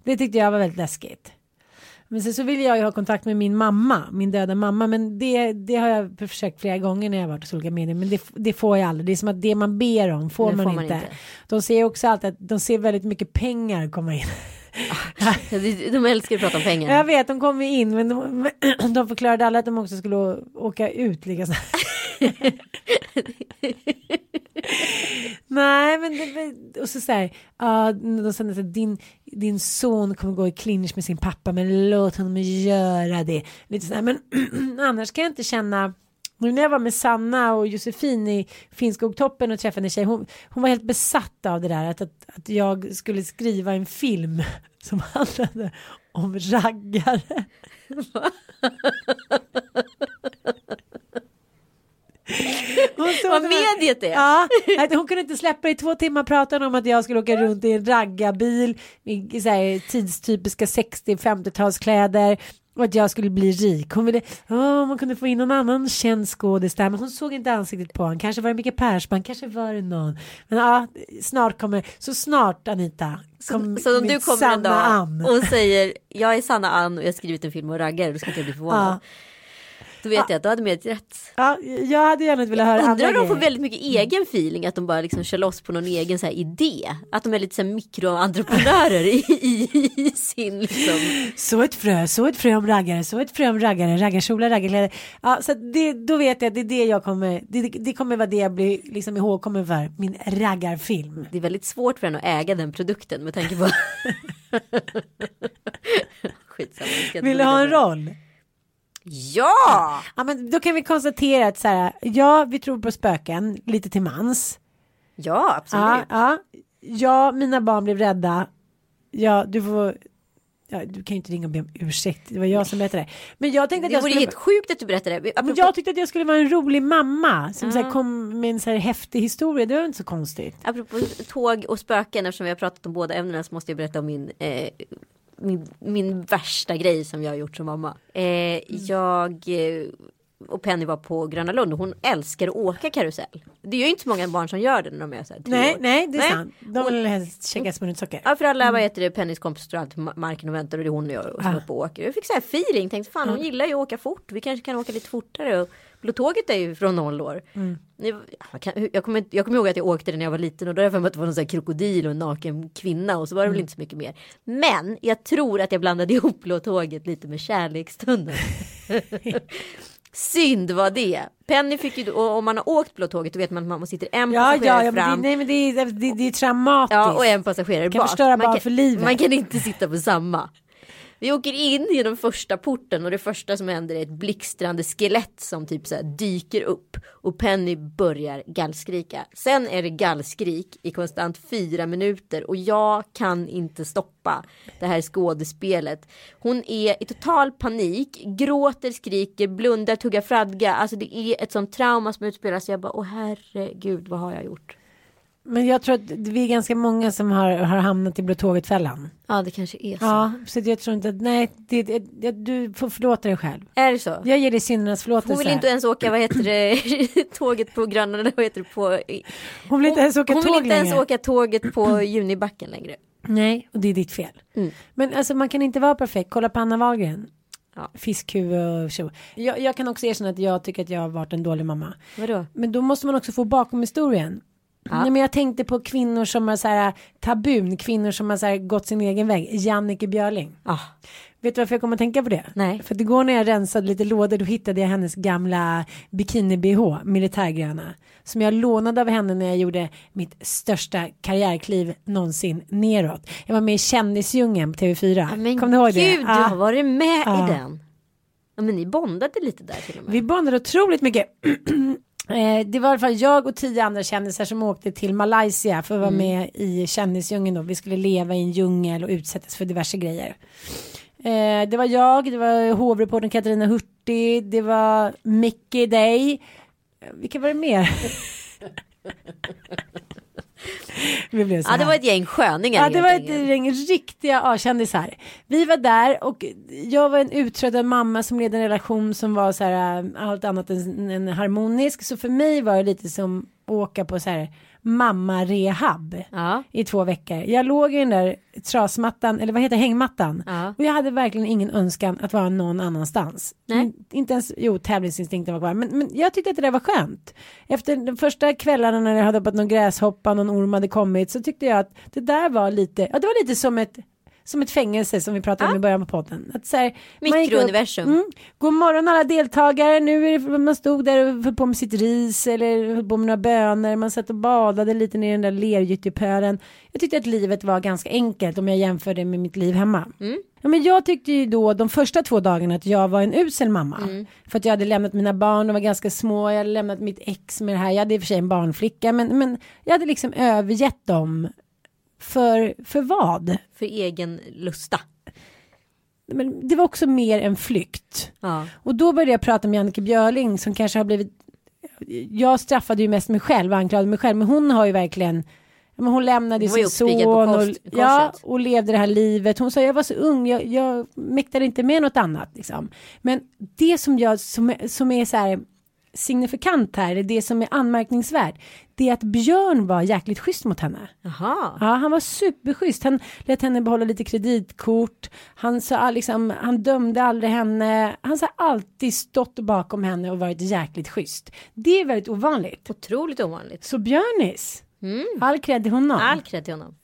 Det tyckte jag var väldigt läskigt. Men sen så vill jag ju ha kontakt med min mamma, min döda mamma, men det, det har jag försökt flera gånger när jag varit hos olika medier, men det, det får jag aldrig. Det är som att det man ber om får, man, får man inte. inte. De ser också alltid att de ser väldigt mycket pengar komma in. De älskar att prata om pengar. Jag vet, de kom ju in, men de, *clears throat* de förklarade alla att de också skulle åka ut lika snabbt. *laughs* Nej, men det, och så säger ja, de sa att din, din son kommer gå i clinch med sin pappa, men låt honom göra det. Lite så här, men *clears throat* annars kan jag inte känna nu när jag var med Sanna och Josefin i Finnskogtoppen och träffade en tjej, hon, hon var helt besatt av det där att, att, att jag skulle skriva en film *laughs* som handlade om raggare. Hon såg vad mediet är. Ja, *laughs* att hon kunde inte släppa i två timmar pratade om att jag skulle åka runt i en raggarbil i så här, tidstypiska 60-50-talskläder och att jag skulle bli rik. Hon ville, åh, man kunde få in någon annan känd skådis där, men hon såg inte ansiktet på honom. Kanske var det Micke Persbrandt, kanske var det någon. Men ja, snart kommer, så snart Anita. kom Så om du kommer en sanna dag Ann. och säger jag är Sanna Ann och jag har skrivit en film om raggare, då ska inte jag bli förvånad. Då vet jag att då hade mediet rätt. Ja, jag hade gärna velat höra Undrar andra om de får väldigt mycket egen feeling, att de bara liksom kör loss på någon egen så här idé. Att de är lite så mikroentreprenörer i, i, i sin liksom. Så ett frö, så ett frö om raggare, så ett frö om raggare, raggarkjolar, raggarkläder. Ja, så det, då vet jag att det är det jag kommer, det, det kommer vara det jag blir liksom ihågkommen för, min raggarfilm. Det är väldigt svårt för en att äga den produkten med tanke på. *laughs* Skitsamma. Vill du ha en roll? Ja! Ja, men då kan vi konstatera att så här, ja, vi tror på spöken, lite till mans. Ja, absolut. Ja, ja, ja, mina barn blev rädda. Ja, du får, ja, du kan ju inte ringa och be om ursäkt, det var jag som berättade det. Men jag tänkte att Det jag vore skulle... helt sjukt att du berättade det. Apropå, jag tyckte att jag skulle vara en rolig mamma som så här, Ja. kom med en så här häftig historia. Det var inte så konstigt. apropå tåg och spöken, eftersom vi har pratat om båda ämnena så måste jag berätta om min, eh, min, min värsta grej som jag har gjort som mamma. Eh, jag eh, och Penny var på Gröna Lund och hon älskar att åka karusell. Det är ju inte så många barn som gör det när de är så här tre Nej, år. nej, det är sant. De vill helst käka smörigt socker. Ja för alla vad heter det Pennys kompisar står alltid på ma- marken och väntar och det är hon och jag som Ah. är uppe och åker. Jag fick så här feeling, tänkte fan hon gillar ju att åka fort. Vi kanske kan åka lite fortare. Och Blå tåget är ju från noll år. Mm. Jag, kommer, jag kommer ihåg att jag åkte det när jag var liten och då för mig att det var någon sån här krokodil och en naken kvinna och så var det Mm. väl inte så mycket mer. Men jag tror att jag blandade ihop Blå tåget lite med Kärlekstunneln. *laughs* *laughs* Synd var det. Penny fick ju, om man har åkt Blå tåget då vet man att man sitter en Ja, passagerare ja, ja men fram. det, nej, men det, är, det, det är traumatiskt. Ja, och en passagerare Kan bak. förstöra man barn kan, för livet. Man kan inte sitta på samma. Vi åker in genom första porten och det första som händer är ett blixtrande skelett som typ så här dyker upp och Penny börjar gallskrika. Sen är det gallskrik i konstant fyra minuter och jag kan inte stoppa det här skådespelet. Hon är i total panik, gråter, skriker, blundar, tuggar fradga. Alltså det är ett sånt trauma som utspelas. Jag bara, åh herregud, vad har jag gjort? Men jag tror att vi är ganska många som har, har hamnat i Blå tåget-fällan. Ja, det kanske är så. Ja, så jag tror inte att, nej, det, det, du får förlåta dig själv. Är det så? Jag ger dig syndernas förlåtelse. Hon vill inte ens åka, vad heter det, *laughs* tåget på Gröna, eller vad heter det på? Hon vill inte ens åka hon tåg vill inte ens åka tåget på Junibacken längre. Nej, och det är ditt fel. Mm. Men alltså man kan inte vara perfekt. Kolla på Anna Wahlgren. Ja. Fiskhuvud och tjo. Jag, jag kan också erkänna att jag tycker att jag har varit en dålig mamma. Vadå? Men då måste man också få bakom historien. Ja. Nej, men jag tänkte på kvinnor som har så här tabun, kvinnor som har så här gått sin egen väg. Jannike Björling. Ah, Vet du varför jag kommer att tänka på det? Nej. För att igår när jag rensade lite lådor då hittade jag hennes gamla bikini-bh, militärgröna. Som jag lånade av henne när jag gjorde mitt största karriärkliv någonsin neråt. Jag var med i Kändisdjungeln på TV4. men Kommer du ihåg gud, det? du Ja. har varit med Ja. i den. Ja, men ni bondade lite där till och med. Vi bondade otroligt mycket. *clears throat* Eh, Det var i alla fall jag och tio andra kändisar som åkte till Malaysia för att vara med i kändisdjungeln då. Vi skulle leva i en djungel och utsättas för diverse grejer. Eh, Det var jag, det var hovreportern Katarina Hurtig, det var Mickey Day. Eh, Vilka var det mer? *laughs* Ja, det var ett gäng sköningar Ja, det var ett gäng riktiga A-kändisar. Vi var där och jag var en uttröttad mamma som ledde en relation som var så här äh, allt annat än, än harmonisk. Så för mig var det lite som åka på så här mamma-rehab Ja. i två veckor. Jag låg i den där trasmattan, eller vad heter hängmattan. Ja. Och jag hade verkligen ingen önskan att vara någon annanstans. Nej. Men Inte ens, jo tävlingsinstinkten var kvar. Men, men jag tyckte att det där var skönt. Efter de första kvällarna när det hade hoppat någon gräshoppa, någon orm hade kommit. Så tyckte jag att det där var lite, ja det var lite som ett som ett fängelse som vi pratade om i början på podden. Att så här, Mikrouniversum. Mm, God morgon alla deltagare. Nu är det, man stod där och höll på med sitt ris eller höll på med några bönor. Man satt och badade lite ner i den där lergyttjepölen. Jag tyckte att livet var ganska enkelt om jag jämför det med mitt liv hemma. Ja, men jag tyckte ju då de första två dagarna att jag var en usel mamma. För att jag hade lämnat mina barn, de var ganska små. Jag hade lämnat mitt ex med det här. Jag hade i och för sig en barnflicka. Men, men jag hade liksom övergett dem. För, för vad? För egen lusta. Men det var också mer en flykt. Ja. Och då började jag prata med Jannike Björling som kanske har blivit jag straffade ju mest mig själv och anklagade mig själv men hon har ju verkligen men hon lämnade Hon sin son och, ja, och levde det här livet. Hon sa jag var så ung, jag, jag mäktade inte med något annat. Liksom. Men det som, jag, som, som är så här signifikant här, det som är anmärkningsvärt, det är att Björn var jäkligt schysst mot henne. Jaha. Ja, han var superschysst. Han lät henne behålla lite kreditkort. Han, sa, liksom, han dömde aldrig henne. Han har alltid stått bakom henne och varit jäkligt schysst. Det är väldigt ovanligt. Otroligt ovanligt. Så Björnis, all cred till honom. All cred till honom.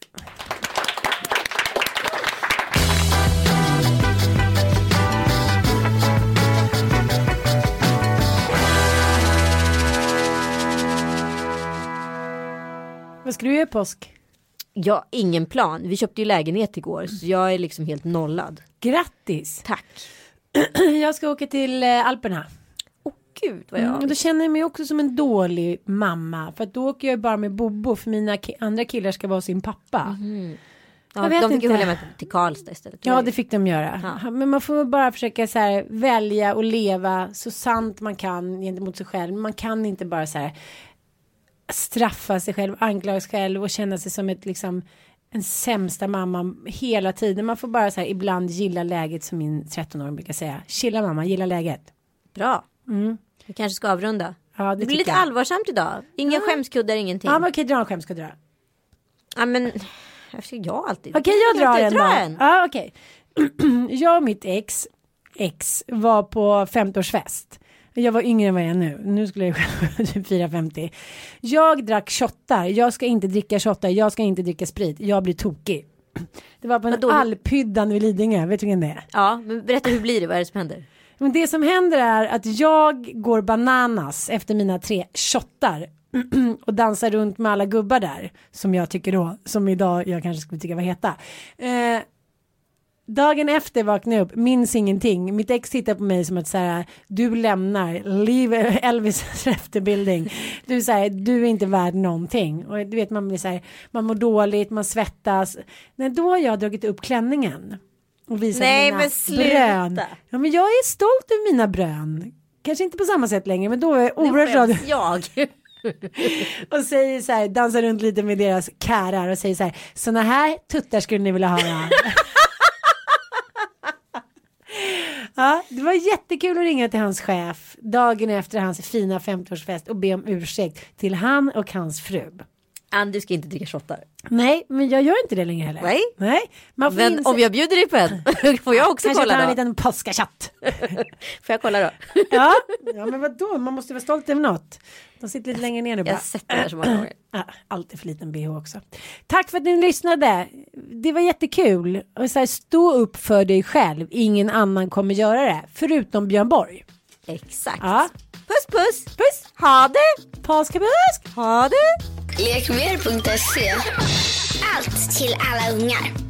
Vad ska du göra i påsk? Ja, ingen plan. Vi köpte ju lägenhet igår så jag är liksom helt nollad. Grattis! Tack. *clears throat* Jag ska åka till eh, Alperna. Åh gud vad jag... Mm, då känner jag mig också som en dålig mamma. För att då åker jag bara med Bobo för mina ki- andra killar ska vara sin pappa. ja, jag vet de fick ju inte. följa med till Karlstad istället. Ja, det fick de göra. Ja. Men man får bara försöka så här, välja och leva så sant man kan gentemot sig själv. Man kan inte bara så här straffa sig själv, anklaga sig själv och känna sig som ett liksom en sämsta mamma hela tiden. Man får bara så här ibland gilla läget som min 13-åring brukar säga. Chilla mamma, gilla läget. Bra. Vi kanske ska avrunda. Ja, det det blir lite jag. allvarsamt idag. Inga skämskuddar, ingenting. Ja, Ja, men okej, dra en skämskudde då. men varför jag alltid? Okej, jag drar en Dra en. Ja, okej. *clears throat* jag och mitt ex, ex var på 50-årsfest. Jag var yngre än vad jag är nu. Nu skulle jag själv typ fira 50. Jag drack shottar. Jag ska inte dricka shottar. Jag ska inte dricka sprit. Jag blir tokig. Det var på en Vadå? alphyddan vid Lidingö. Vet du vilken det är? Ja, men berätta hur blir det? Vad är det som händer? Men det som händer är att jag går bananas efter mina tre shottar *clears throat* och dansar runt med alla gubbar där som jag tycker då, som idag jag kanske skulle tycka var heta. Eh, dagen efter vaknar jag upp, minns ingenting. Mitt ex tittar på mig som att så här, du lämnar, leave Elvis *laughs* efterbildning. Du säger, du är inte värd någonting. Och du vet man blir så här, man mår dåligt, man svettas. Nej, då har jag dragit upp klänningen. Och visat Nej, mina men sluta. brön. Ja, men jag är stolt över mina brön. Kanske inte på samma sätt längre, men då är jag oerhört glad. jag. *laughs* Och säger så här, dansar runt lite med deras kärar och säger så här, såna här tuttar skulle ni vilja höra. *laughs* Ja, det var jättekul att ringa till hans chef dagen efter hans fina 50-årsfest och be om ursäkt till han och hans fru. Ann, du ska inte dricka shottar. Nej, men jag gör inte det längre heller. Nej. Nej. Man får Men inse- om jag bjuder dig på en, *laughs* får jag också Kanske ta kolla en då? liten påskachatt. *laughs* Får jag kolla då? *laughs* ja. ja, men vadå, man måste vara stolt över något. De sitter lite längre ner nu Jag bara. har sett det här så många *clears throat* gånger. Alltid för liten bh också. Tack för att ni lyssnade. Det var jättekul. Och så här, stå upp för dig själv. Ingen annan kommer göra det. Förutom Björn Borg. Exakt. Ja. Puss puss. Puss! Ha det. Påskabusk! Ha det. Lekmer.se Allt till alla ungar.